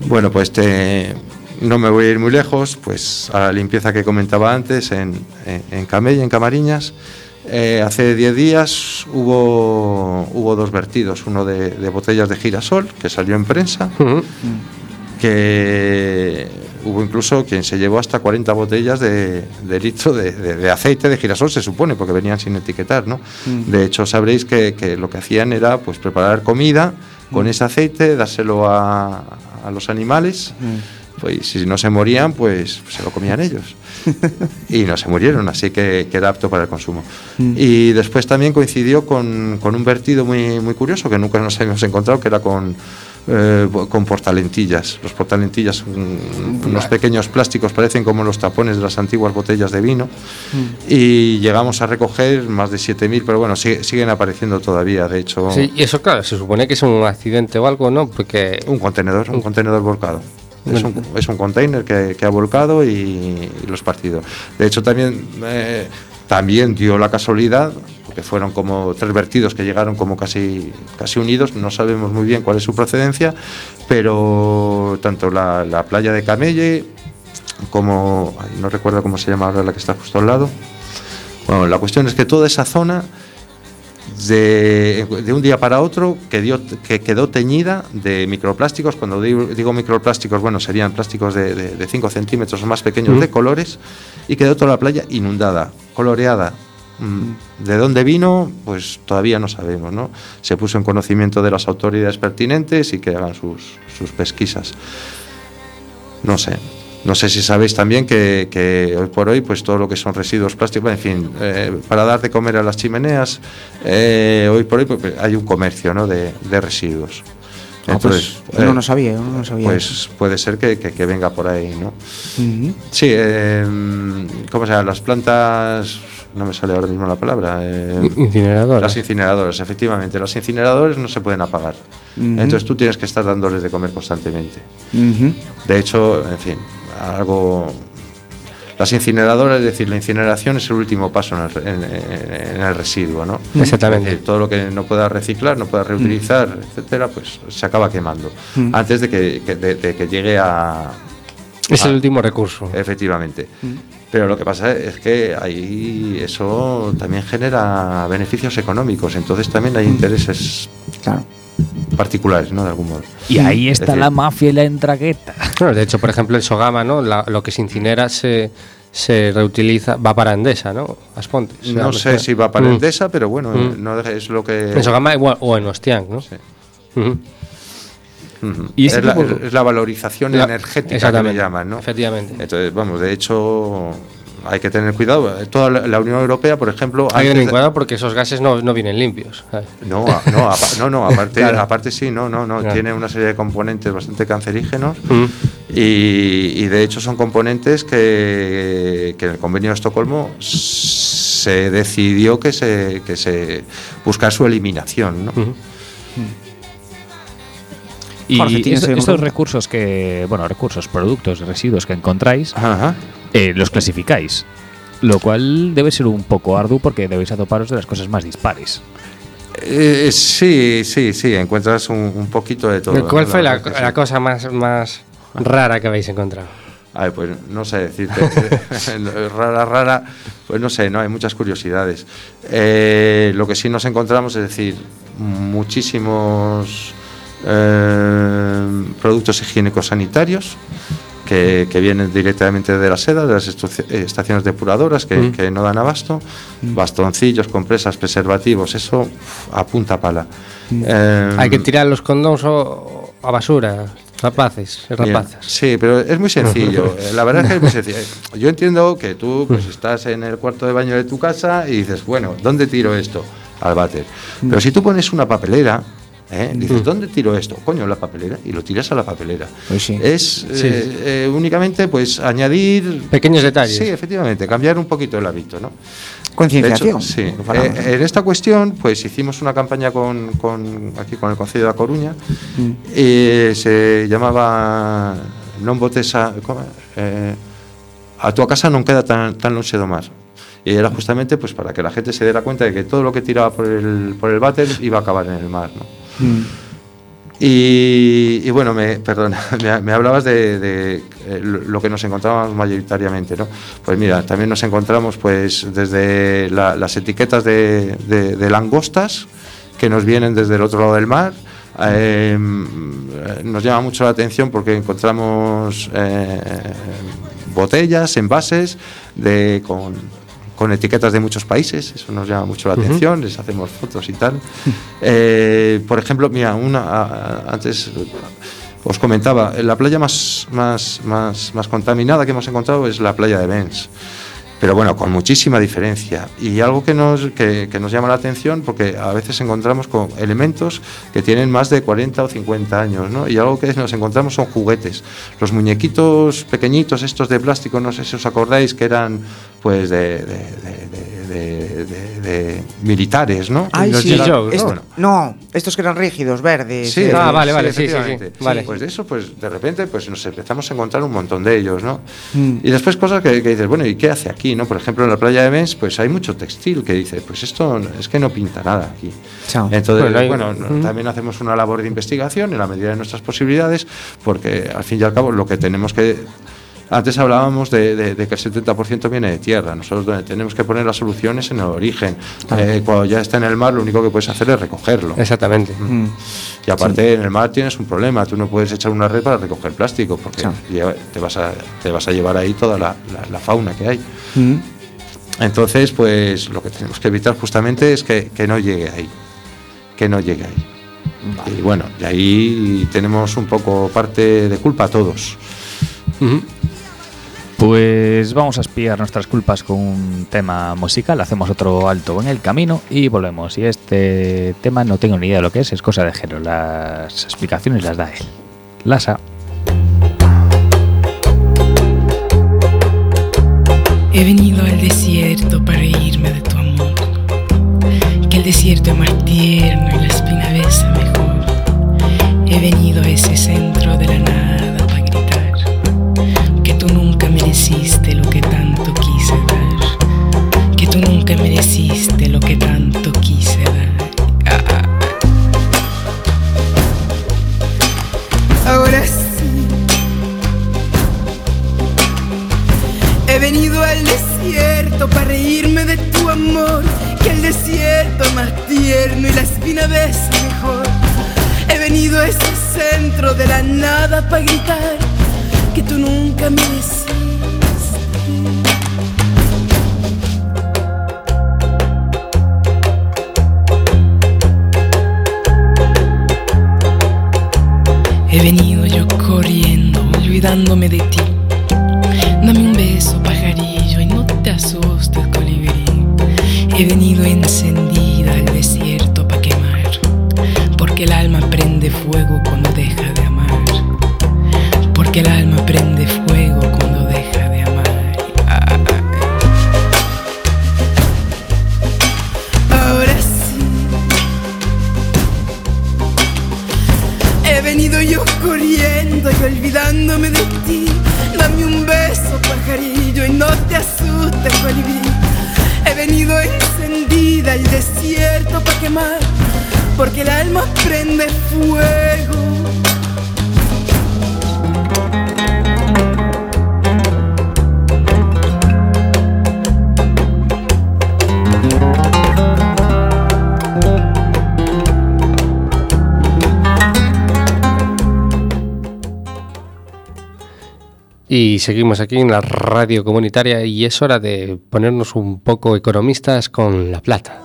Bueno, pues te- no me voy a ir muy lejos, pues a la limpieza que comentaba antes en, en, en Camella, en Camariñas. eh, hace 10 días hubo, hubo dos vertidos, uno de, de botellas de girasol, que salió en prensa, que hubo incluso quien se llevó hasta 40 botellas de, de litro de, aceite de girasol, se supone, porque venían sin etiquetar, ¿no? De hecho, sabréis que, que lo que hacían era pues preparar comida con ese aceite, dárselo a, a los animales, pues si no se morían, pues se lo comían ellos. [LAUGHS] y no se murieron, así que, que era apto para el consumo. Y después también coincidió con, con un vertido muy, muy curioso que nunca nos habíamos encontrado, que era con, eh, con portalentillas. Los portalentillas son unos pequeños plásticos, parecen como los tapones de las antiguas botellas de vino. Y llegamos a recoger más de 7.000, pero bueno, sigue- siguen apareciendo todavía, de hecho. Sí, y eso, claro, se supone que es un accidente o algo, ¿no? Porque. Un contenedor, un contenedor volcado. Es un, es un container que, que ha volcado y, y los partido. De hecho, también, eh, también dio la casualidad, porque fueron como tres vertidos que llegaron como casi, casi unidos, no sabemos muy bien cuál es su procedencia, pero tanto la, la playa de Camelle como, no recuerdo cómo se llama ahora la que está justo al lado, bueno, la cuestión es que toda esa zona de, de un día para otro que, dio, que quedó teñida de microplásticos. Cuando digo, digo microplásticos, bueno, serían plásticos de 5 centímetros o más pequeños de colores y quedó toda la playa inundada, coloreada. Mm, ¿De dónde vino? Pues todavía no sabemos, ¿no? Se puso en conocimiento de las autoridades pertinentes y que hagan sus, sus pesquisas. No sé. No sé si sabéis también que, que hoy por hoy, pues todo lo que son residuos plásticos, en fin, eh, para dar de comer a las chimeneas, eh, hoy por hoy pues, hay un comercio ¿no? de, de residuos. Ah, pues, eh, no lo sabía, no lo sabía. Pues puede ser que, que- que venga por ahí, ¿no? Sí, eh, ¿cómo se llama? Las plantas, no me sale ahora mismo la palabra. eh, Incineradoras. Las incineradoras, efectivamente. Los incineradores no se pueden apagar. Entonces tú tienes que estar dándoles de comer constantemente. De hecho, en fin, algo. Las incineradoras, es decir, la incineración es el último paso en el, re- en- en- en el residuo, ¿no? Exactamente. Decir, todo lo que no pueda reciclar, no pueda reutilizar, etcétera, pues se acaba quemando. Mm. Antes de que, que- de, de que llegue a. Es a- el último recurso. Efectivamente. Pero lo que pasa es que ahí eso también genera beneficios económicos, entonces también hay intereses particulares, ¿no? De algún modo. Y ahí Es está decir, la mafia y la entragueta. Bueno, de hecho, por ejemplo, en Sogama, ¿no? La- lo que se incinera se, se reutiliza, va para Endesa, ¿no? Aspontes. No sé si va para Mm. Endesa, pero bueno, Mm. no es lo que. En Sogama igual, o en Ostiang, ¿no? Ujú. Y es, la, tipo- es la valorización La- energética que le llaman, ¿no? Efectivamente. Entonces, vamos, de hecho, hay que tener cuidado. Toda la, Unión Europea, por ejemplo. Hay que tener cuidado porque esos gases no, no vienen limpios. No, a- no, no, no, [LAUGHS] aparte, Claro. aparte sí, no, no, no, Claro. tiene una serie de componentes bastante cancerígenos Mm. y, y de hecho son componentes que, que en el convenio de Estocolmo se decidió que se, que se buscar su eliminación, ¿no? Y Jorge, ¿tienes es- alguna estos pregunta? recursos que, bueno, recursos, productos, residuos que encontráis, Ajá. Eh, los clasificáis. Lo cual debe ser un poco arduo porque debéis atoparos de las cosas más dispares. Eh, sí, sí, sí, encuentras un, un poquito de todo. ¿Cuál fue la, cosa más, más rara que habéis encontrado? Ay, pues no sé decirte. [LAUGHS] rara, rara, pues no sé, no hay muchas curiosidades. Eh, lo que sí nos encontramos es decir, muchísimos eh, productos higiénicos sanitarios que, que vienen directamente de la seda, de las estu- estaciones depuradoras que, Mm. que no dan abasto, bastoncillos, compresas, preservativos, eso uf, a punta pala. Eh, Hay que tirar los condones o- a basura, rapaces, Bien, rapazas. Sí, pero es muy sencillo. [LAUGHS] eh, La verdad es que es muy sencillo. Yo entiendo que tú pues, estás en el cuarto de baño de tu casa y dices, bueno, ¿dónde tiro esto? Al váter. Pero si tú pones una papelera, ¿eh? dices, ¿dónde tiro esto? Coño, la papelera. Y lo tiras a la papelera. Es eh, Sí. eh, únicamente pues añadir... Pequeños detalles. Sí, efectivamente, cambiar un poquito el hábito, ¿no? Concienciación, sí. Eh, en esta cuestión, pues hicimos una campaña con, con- aquí con el Consejo de La Coruña Mm. y se llamaba Non botes a. Eh, a tua casa non queda tan, tan longe do mar. Y era justamente pues para que la gente se diera cuenta de que todo lo que tiraba por el, por el váter iba a acabar en el mar. ¿no? Y, y bueno, me, perdona, [LAUGHS] me, hablabas de, eh, lo que nos encontrábamos mayoritariamente, ¿no? Pues mira, también nos encontramos pues desde la- las etiquetas de, langostas que nos vienen desde el otro lado del mar. Eh, nos llama mucho la atención porque encontramos eh, botellas, envases de, con, con etiquetas de muchos países, eso nos llama mucho la Ujú. atención, les hacemos fotos y tal. [LAUGHS] Eh, por ejemplo, mira, una, antes os comentaba, la playa más, más, más, más contaminada que hemos encontrado es la playa de Benz. Pero bueno, con muchísima diferencia. Y algo que nos, que, nos llama la atención, porque a veces encontramos con elementos que tienen más de 40 o 50 años, ¿no? Y algo que nos encontramos son juguetes. Los muñequitos pequeñitos, estos de plástico, no sé si os acordáis, que eran pues de- de militares, ¿no? Ay, Los sí. llegaron- Esto- bueno, no, estos que eran rígidos, verdes. Sí, eh, Ah, vale, vale, sí, sí, sí, efectivamente. vale. Pues de eso, pues de repente, pues nos empezamos a encontrar un montón de ellos, ¿no? Mm. Y después cosas que, que dices, bueno, ¿y qué hace aquí, no? Por ejemplo, en la playa de Benz, pues hay mucho textil que dice, pues esto es que no pinta nada aquí. Chao. Entonces, Bueno, hay- bueno, no- Mm. también hacemos una labor de investigación en la medida de nuestras posibilidades, porque al fin y al cabo lo que tenemos que... Antes hablábamos de, de- de que el 70% viene de tierra. Nosotros donde tenemos que poner las soluciones en el origen. Eh, cuando ya está en el mar, lo único que puedes hacer es recogerlo. Exactamente. Mm. Y aparte en el mar tienes un problema, tú no puedes echar una red para recoger plástico porque te, vas a, te vas a llevar ahí toda la, la- la fauna que hay. Mm. Entonces, pues lo que tenemos que evitar justamente es que, que no llegue ahí, que no llegue ahí. Y bueno, y ahí tenemos un poco parte de culpa todos. Pues vamos a espiar nuestras culpas con un tema musical, hacemos otro alto en el camino y volvemos. Y este tema no tengo ni idea de lo que es, es cosa de género. Las explicaciones las da él. Lasa. He venido al desierto para reírme de tu amor. Que el desierto es más tierno y la espina besa mejor. He venido a ese centro tanto quise dar. Ah, ah. Ahora sí. He venido al desierto para reírme de tu amor. Que el desierto es más tierno y la espina besa mejor. He venido a ese centro de la nada para gritar que tú nunca mereciste. He de ti. Dame un beso, pajarillo, y no te asustes, colibrí. He venido encendida al desierto para quemar, porque el alma prende fuego cuando deja de amar. Porque el alma seguimos aquí en la radio comunitaria y es hora de ponernos un poco economistas con la plata.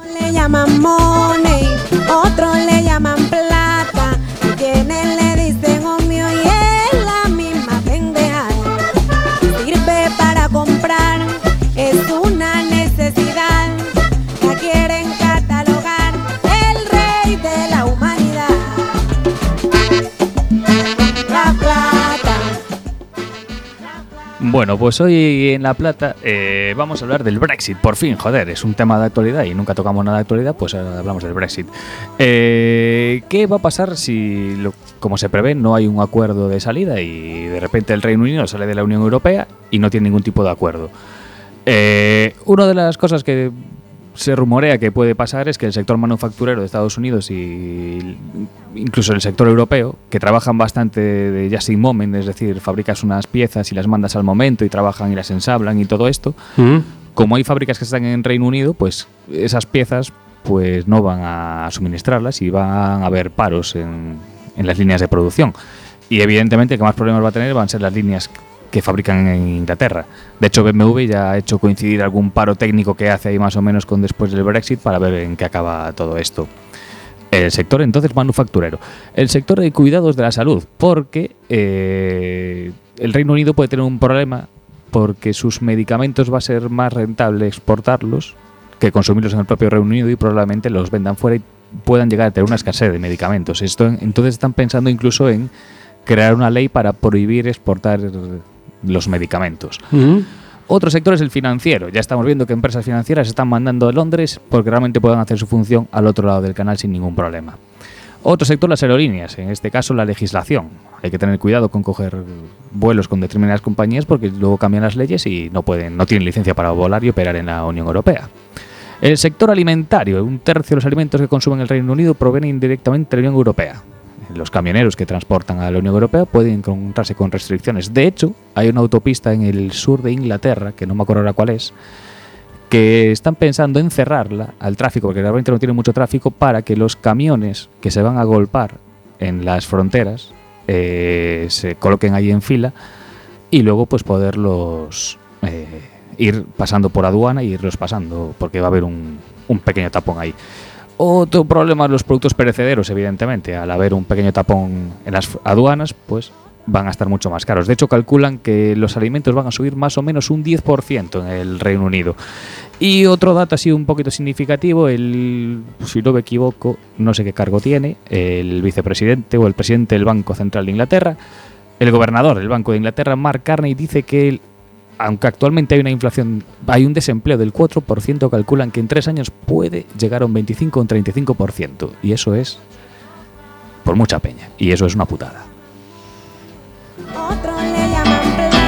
Bueno, pues hoy en La Plata eh, vamos a hablar del Brexit, por fin, joder, es un tema de actualidad y nunca tocamos nada de actualidad, pues ahora hablamos del Brexit. Eh, ¿Qué va a pasar si, como se prevé, no hay un acuerdo de salida y de repente el Reino Unido sale de la Unión Europea y no tiene ningún tipo de acuerdo? Eh, una de las cosas que se rumorea que puede pasar es que el sector manufacturero de Estados Unidos y incluso el sector europeo, que trabajan bastante de just in moment, es decir, fabricas unas piezas y las mandas al momento y trabajan y las ensamblan y todo esto, como hay fábricas que están en Reino Unido, pues esas piezas pues no van a suministrarlas y van a haber paros en, en las líneas de producción. Y evidentemente el que más problemas va a tener van a ser las líneas que fabrican en Inglaterra. De hecho, BMW ya ha hecho coincidir algún paro técnico que hace ahí más o menos con después del Brexit para ver en qué acaba todo esto. El sector entonces manufacturero. El sector de cuidados de la salud, porque eh, el Reino Unido puede tener un problema porque sus medicamentos va a ser más rentable exportarlos que consumirlos en el propio Reino Unido y probablemente los vendan fuera y puedan llegar a tener una escasez de medicamentos. Esto, entonces están pensando incluso en crear una ley para prohibir exportar los medicamentos. Otro sector es el financiero. Ya estamos viendo que empresas financieras están mandando a Londres porque realmente puedan hacer su función al otro lado del canal sin ningún problema. Otro sector, las aerolíneas, en este caso la legislación. Hay que tener cuidado con coger vuelos con determinadas compañías porque luego cambian las leyes y no pueden, no tienen licencia para volar y operar en la Unión Europea. El sector alimentario, un tercio de los alimentos que consumen el Reino Unido provienen directamente de la Unión Europea. Los camioneros que transportan a la Unión Europea pueden encontrarse con restricciones. De hecho, hay una autopista en el sur de Inglaterra, que no me acuerdo ahora cuál es, que están pensando en cerrarla al tráfico, porque realmente no tiene mucho tráfico, para que los camiones que se van a golpar en las fronteras eh, se coloquen ahí en fila y luego pues poderlos eh, ir pasando por aduana y irlos pasando, porque va a haber un, un pequeño tapón ahí. Otro problema los productos perecederos, evidentemente. Al haber un pequeño tapón en las aduanas, pues van a estar mucho más caros. De hecho, calculan que los alimentos van a subir más o menos un 10% en el Reino Unido. Y otro dato así un poquito significativo, el, si no me equivoco, no sé qué cargo tiene, el vicepresidente o el presidente del Banco Central de Inglaterra, el gobernador del Banco de Inglaterra, Mark Carney, dice que aunque actualmente hay una inflación, hay un desempleo del 4%, calculan que en tres años puede llegar a un 25 o un 35%. Y eso es por mucha peña. Y eso es una putada. Otros le llaman plata.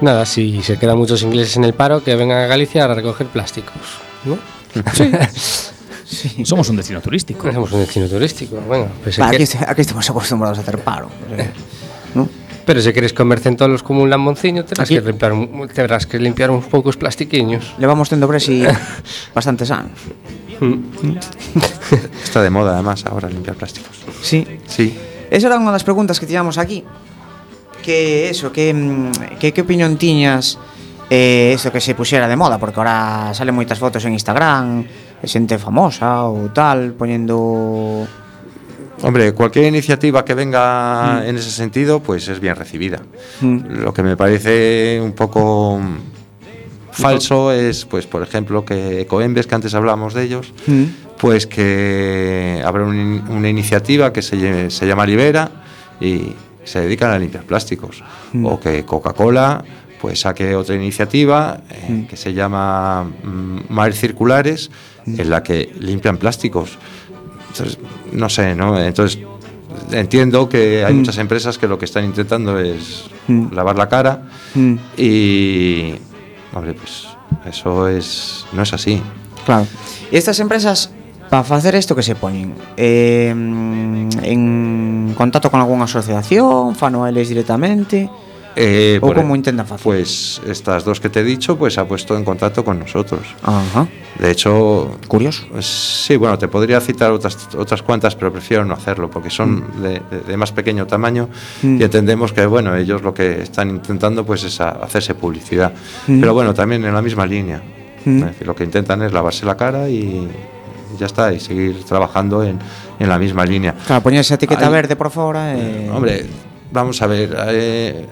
Nada, si se quedan muchos ingleses en el paro, que vengan a Galicia a recoger plásticos, ¿no? [LAUGHS] Somos un destino turístico. Somos un destino turístico. Bueno, pues aquí, que- aquí estamos acostumbrados a hacer paro. ¿no? Pero si quieres comer centolos como un lambonciño, tendrás Aquí- que, limpiar, un- tendrás que limpiar uns poucos plastiquiños. Llevamos tendo presi [LAUGHS] bastantes anos. [LAUGHS] Está de moda además ahora limpiar plásticos. Sí. Sí. Esa era unha das preguntas que tiñamos aquí. Que eso, que, mm, que, que opinión tiñas eh, eso que se pusiera de moda? Porque ahora salen moitas fotos en Instagram, de xente famosa ou tal, poñendo... Hombre, cualquier iniciativa que venga Mm. en ese sentido, pues es bien recibida. Mm. Lo que me parece un poco falso es, pues, por ejemplo, que Ecoembes, que antes hablábamos de ellos, Mm. pues que habrá un una iniciativa que se llama Libera y se dedican a limpiar plásticos. Mm. O que Coca-Cola pues saque otra iniciativa eh, Mm. que se llama mm, Mares Circulares, en la que limpian plásticos. Entonces, no sé, ¿no? Entonces, entiendo que hay Mm. muchas empresas que lo que están intentando es Mm. lavar la cara Mm. y, hombre, pues eso es, no es así. Claro. E estas empresas, para facer isto que se poñen? Eh, en contacto con algunha asociación, fano eles directamente? Eh, ¿O cómo intentan hacer? Pues estas dos que te he dicho, pues ha puesto en contacto con nosotros. Ajá. De hecho, curioso. Sí, bueno, te podría citar otras otras cuantas, pero prefiero no hacerlo porque son de, de- de más pequeño tamaño Mm. y entendemos que bueno, ellos lo que están intentando pues es hacerse publicidad. Mm. Pero bueno, también en la misma línea. Mm. Es decir, lo que intentan es lavarse la cara y, ya está y seguir trabajando en, en la misma línea. Claro, esa etiqueta Hay- verde por fora e... Hombre, vamos a ver. eh,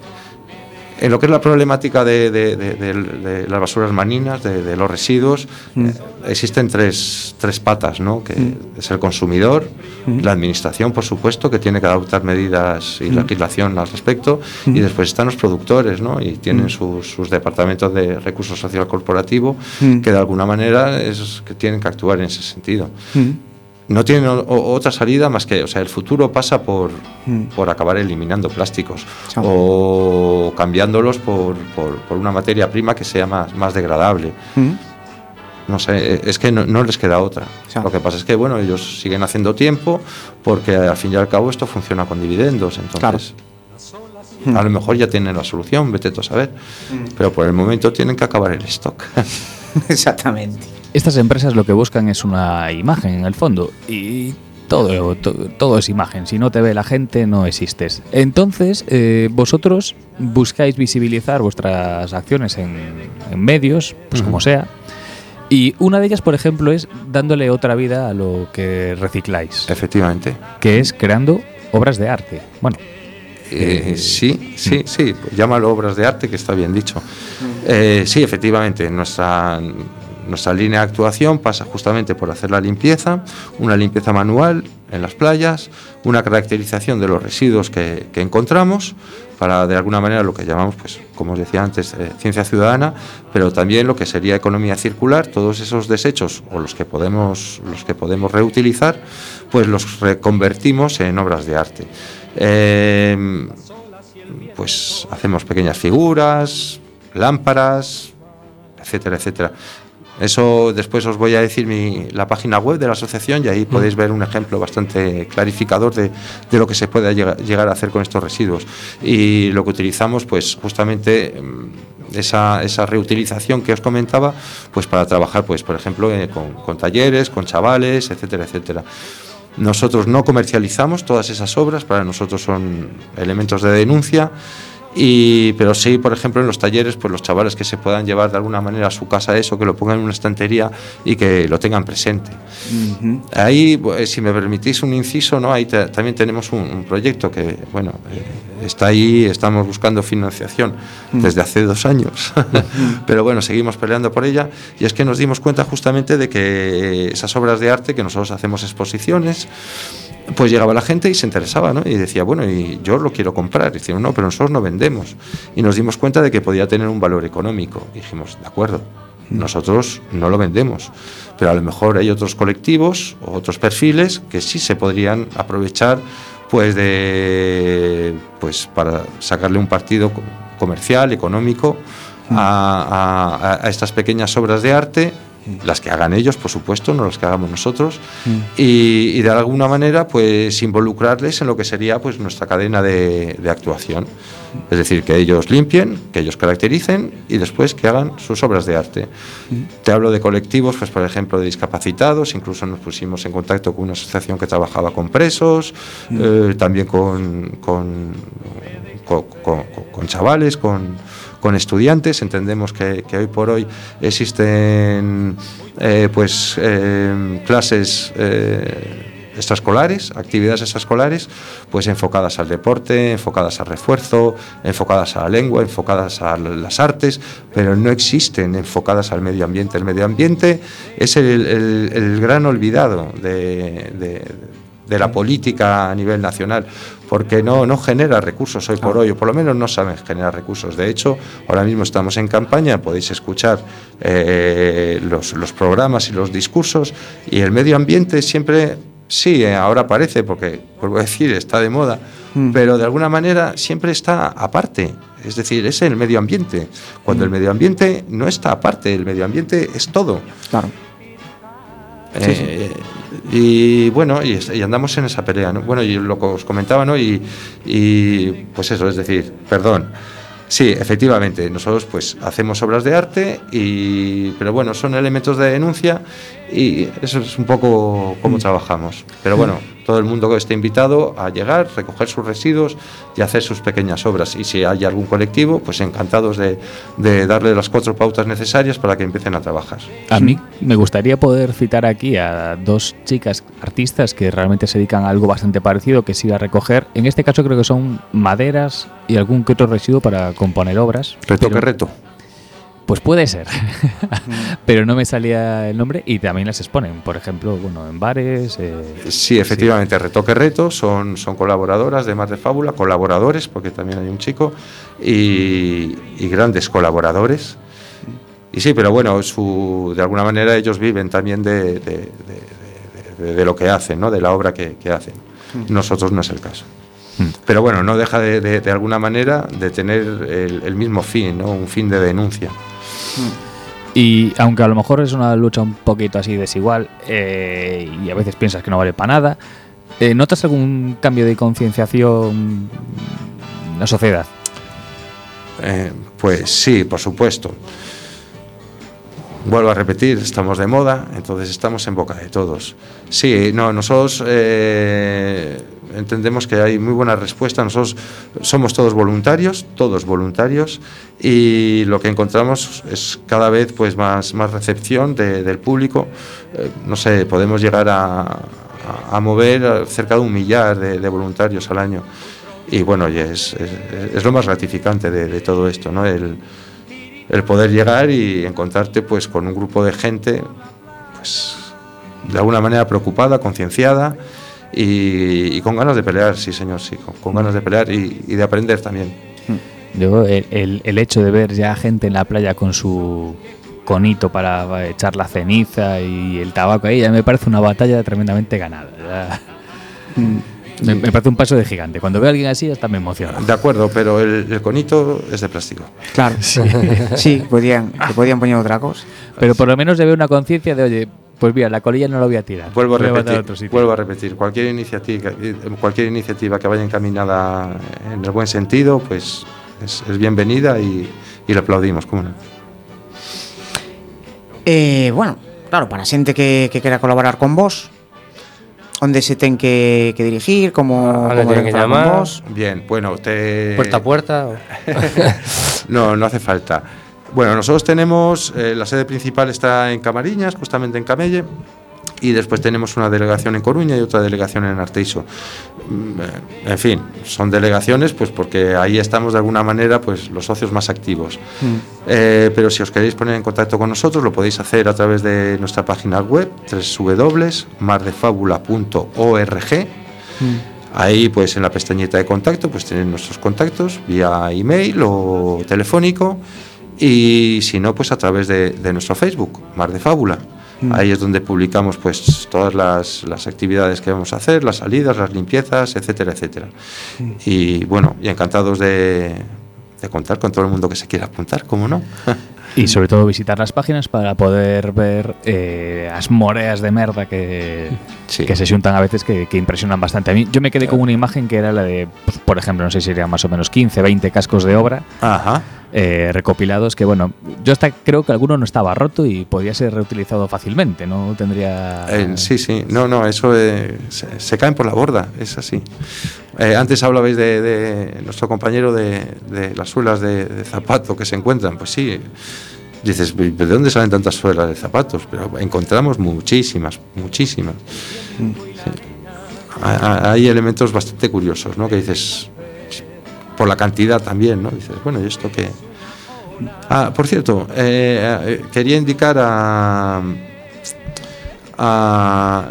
en lo que es la problemática de, de- de- de- de las basuras marinas, de, los residuos, Mm. eh, existen tres, tres patas, ¿no? Que Mm. es el consumidor, Mm. la administración, por supuesto, que tiene que adoptar medidas y Mm. legislación al respecto, Mm. y después están los productores, ¿no? Y tienen Mm. sus, sus departamentos de recursos social corporativo, Mm. que de alguna manera es que tienen que actuar en ese sentido Mm. No tienen o- o- otra salida más que, o sea, el futuro pasa por, Mm. por acabar eliminando plásticos o cambiándolos por, por- por una materia prima que sea más, más degradable. Mm. No sé, eh, es que no, no les queda otra. Lo que pasa es que, bueno, ellos siguen haciendo tiempo porque al fin y al cabo esto funciona con dividendos, entonces... Mm. A lo mejor ya tienen la solución, vete tú a saber. Pero por el momento tienen que acabar el stock. [LAUGHS] Exactamente. Estas empresas lo que buscan es una imagen en el fondo y todo, to- todo es imagen. Si no te ve la gente, no existes. Entonces, eh, vosotros buscáis visibilizar vuestras acciones en, en medios, pues como sea. Y una de ellas, por ejemplo, es dándole otra vida a lo que recicláis. Efectivamente. Que es creando obras de arte. Bueno, Eh, sí, sí, sí, llámalo obras de arte, que está bien dicho. Eh, sí, efectivamente, nuestra, nuestra línea de actuación pasa justamente por hacer la limpieza, una limpieza manual en las playas, una caracterización de los residuos que, encontramos, para de alguna manera lo que llamamos, pues, como os decía antes, eh, ciencia ciudadana, pero también lo que sería economía circular, todos esos desechos o los que podemos, los que podemos reutilizar, pues los reconvertimos en obras de arte. Eh, pues hacemos pequeñas figuras, lámparas, etcétera, etcétera. Eso después os voy a decir mi- la página web de la asociación y ahí podéis ver un ejemplo bastante clarificador de, de lo que se puede llega- llegar a hacer con estos residuos. Y lo que utilizamos, pues justamente mm, esa, esa reutilización que os comentaba, pues para trabajar, pues por ejemplo, eh, con, con talleres, con chavales, etcétera, etcétera. Nosotros no comercializamos todas esas obras, para nosotros son elementos de denuncia Y, pero sí, por ejemplo, en los talleres, pues los chavales que se puedan llevar de alguna manera a su casa eso, que lo pongan en una estantería y que lo tengan presente. Ahí, pues, si me permitís un inciso, ¿no? ahí te- también tenemos un, un proyecto que, bueno, eh, está ahí, estamos buscando financiación desde hace dos años, [LAUGHS] pero bueno, seguimos peleando por ella y es que nos dimos cuenta justamente de que esas obras de arte, que nosotros hacemos exposiciones, pues llegaba la gente y se interesaba, ¿no? Y decía, bueno, y yo lo quiero comprar. Y decían, no, pero nosotros no vendemos. Y nos dimos cuenta de que podía tener un valor económico. Y dijimos, de acuerdo, nosotros no lo vendemos. Pero a lo mejor hay otros colectivos o otros perfiles que sí se podrían aprovechar pues de pues para sacarle un partido co- comercial, económico a, a- a estas pequeñas obras de arte, las que hagan ellos, por supuesto, no las que hagamos nosotros, y, y de alguna manera pues involucrarles en lo que sería pues nuestra cadena de, de actuación. Es decir, que ellos limpien, que ellos caractericen y después que hagan sus obras de arte. Te hablo de colectivos, pues por ejemplo de discapacitados, incluso nos pusimos en contacto con una asociación que trabajaba con presos, eh, también con, con, con- con- con chavales, con, con estudiantes. Entendemos que, hoy por hoy existen eh, pues eh, clases eh, extraescolares, actividades extraescolares, pues enfocadas al deporte, enfocadas al refuerzo, enfocadas a la lengua, enfocadas a las artes, pero no existen enfocadas al medio ambiente. El medio ambiente es el gran olvidado de, de- de la política a nivel nacional, porque no, no genera recursos hoy por hoy, o por lo menos no saben generar recursos. De hecho, ahora mismo estamos en campaña, podéis escuchar eh, los, los programas y los discursos, y el medio ambiente siempre, sí, eh, ahora aparece, porque, vuelvo a decir, está de moda, pero de alguna manera siempre está aparte. Es decir, es el medio ambiente. Cuando el medio ambiente no está aparte, el medio ambiente es todo. Claro. Eh, Y bueno, y, andamos en esa pelea. ¿no? Bueno, y lo que os comentaba, ¿no? Y, y, pues eso, es decir, perdón. Sí, efectivamente, nosotros pues hacemos obras de arte, y, pero bueno, son elementos de denuncia y eso es un poco cómo trabajamos. Pero bueno, todo el mundo esté invitado a llegar, recoger sus residuos y hacer sus pequeñas obras. Y si hay algún colectivo, pues encantados de, de darle las cuatro pautas necesarias para que empiecen a trabajar. A mí me gustaría poder citar aquí a dos chicas artistas que realmente se dedican a algo bastante parecido, que ir a recoger. En este caso creo que son maderas y algún que otro residuo para componer obras. Reto que reto. Pues puede ser, [LAUGHS] pero no me salía el nombre y también las exponen, por ejemplo, bueno, en bares. eh, Sí, efectivamente, Retoque Reto son, son colaboradoras de Mar de Fábula, colaboradores, porque también hay un chico, y, y grandes colaboradores. Y sí, pero bueno, su, de alguna manera ellos viven también de, de- de- de- de lo que hacen, ¿no? de la obra que, que hacen. Nosotros no es el caso. Pero bueno, no deja de, de- de alguna manera de tener el, el mismo fin, ¿no? un fin de denuncia. Y aunque a lo mejor es una lucha un poquito así desigual eh, y a veces piensas que no vale para nada, eh, ¿notas algún cambio de concienciación en la sociedad? Eh, pues sí, por supuesto. Vuelvo a repetir, estamos de moda, entonces estamos en boca de todos. Sí, no, nosotros eh, entendemos que hay muy buena respuesta. Nosotros somos todos voluntarios, todos voluntarios, y lo que encontramos es cada vez pues más, más recepción de- del público. Eh, no sé, podemos llegar a, a- mover cerca de un millar de, de voluntarios al año. Y bueno, y es, es, es lo más gratificante de, de todo esto, ¿no? El, el poder llegar y encontrarte pues con un grupo de gente pues de alguna manera preocupada, concienciada y, y con ganas de pelear, sí señor, sí, con, con ganas de pelear y, y de aprender también. Yo, el, el- el hecho de ver ya gente en la playa con su conito para echar la ceniza y el tabaco ahí, ya me parece una batalla tremendamente ganada. Me, me parece un paso de gigante. Cuando veo a alguien así, hasta me emociona. De acuerdo, pero el, el conito es de plástico. Claro, Sí. [LAUGHS] sí, podían, poner otra cosa. Pero por lo menos se ve una conciencia de, oye, pues mira, la colilla no la voy a tirar. Vuelvo a repetir, otro sitio. vuelvo a repetir, cualquier iniciativa, cualquier iniciativa que vaya encaminada en el buen sentido, pues es, es bienvenida y, y la aplaudimos, ¿cómo no? Eh, bueno, claro, para xente que, que quera colaborar con vos onde se que, que dirigir, tienen que falar con llamar. vos. Bien, bueno, te... Puerta a puerta. o- [LAUGHS] no, no hace falta. Bueno, nosotros tenemos, eh, la sede principal está en Camariñas, justamente en Camelle, y después tenemos una delegación en Coruña y otra delegación en Arteiso. Mm, En fin, son delegaciones pues porque ahí estamos de alguna manera pues los socios más activos. Eh, pero si os queréis poner en contacto con nosotros lo podéis hacer a través de nuestra página web www.mardefabula.org Ahí, pues en la pestañita de contacto, pues tienen nuestros contactos vía email o telefónico. Y si no, pues a través de, de nuestro Facebook, Mar de Fábula. Mm. Ahí es donde publicamos pues todas las, las actividades que vamos a hacer, las salidas, las limpiezas, etcétera, etcétera. Y bueno, y encantados de, de contar con todo el mundo que se quiera apuntar, ¿cómo no? [LAUGHS] Y sobre todo visitar las páginas para poder ver eh, as moreas de merda que, que se xuntan a veces que, que impresionan bastante. A mí yo me quedé con una imagen que era la de, pues, por ejemplo, no sé si serían más o menos 15, 20 cascos de obra eh, recopilados que, bueno, yo hasta creo que alguno no estaba roto y podía ser reutilizado fácilmente, no tendría... Eh, sí, sí, no, no, eso eh, se, se caen por la borda, es así. Eh, antes hablabais de, de nuestro compañero de, de las suelas de, de zapato que se encuentran, pues sí, dices, ¿de dónde salen tantas suelas de zapatos? Pero encontramos muchísimas, muchísimas. Hay elementos bastante curiosos, ¿no? Que dices, por la cantidad también, ¿no? Dices, bueno, ¿y esto qué? Ah, por cierto, eh, eh, quería indicar a, a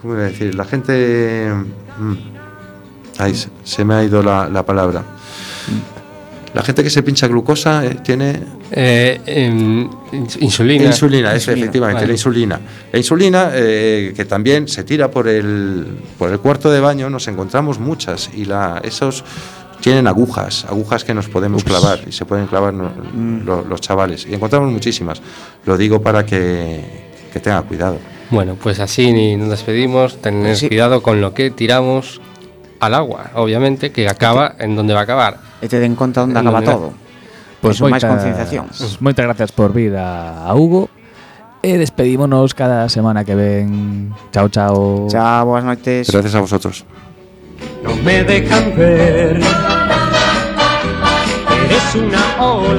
¿cómo iba a decir? La gente, mm, ahí se, me ha ido la palabra. La gente que se pincha glucosa eh, tiene Eh, ins- insulina. Insulina, es efectivamente, Vale. la insulina. La insulina, eh, que también se tira por el, por el cuarto de baño, nos encontramos muchas y la, esos tienen agujas, agujas que nos podemos clavar y se pueden clavar no- lo- los chavales. Y encontramos muchísimas. Lo digo para que, que tenga cuidado. Bueno, pues así nos despedimos. Tener Sí. cuidado con lo que tiramos al agua, obviamente, que acaba en donde va a acabar. e te den conta onde acaba todo. Pois pues moita, máis concienciación. Moitas gracias por vir a, a Hugo. E despedímonos cada semana que ven. Chao, chao. Chao, boas noites. Gracias a vosotros. No me dejan ver.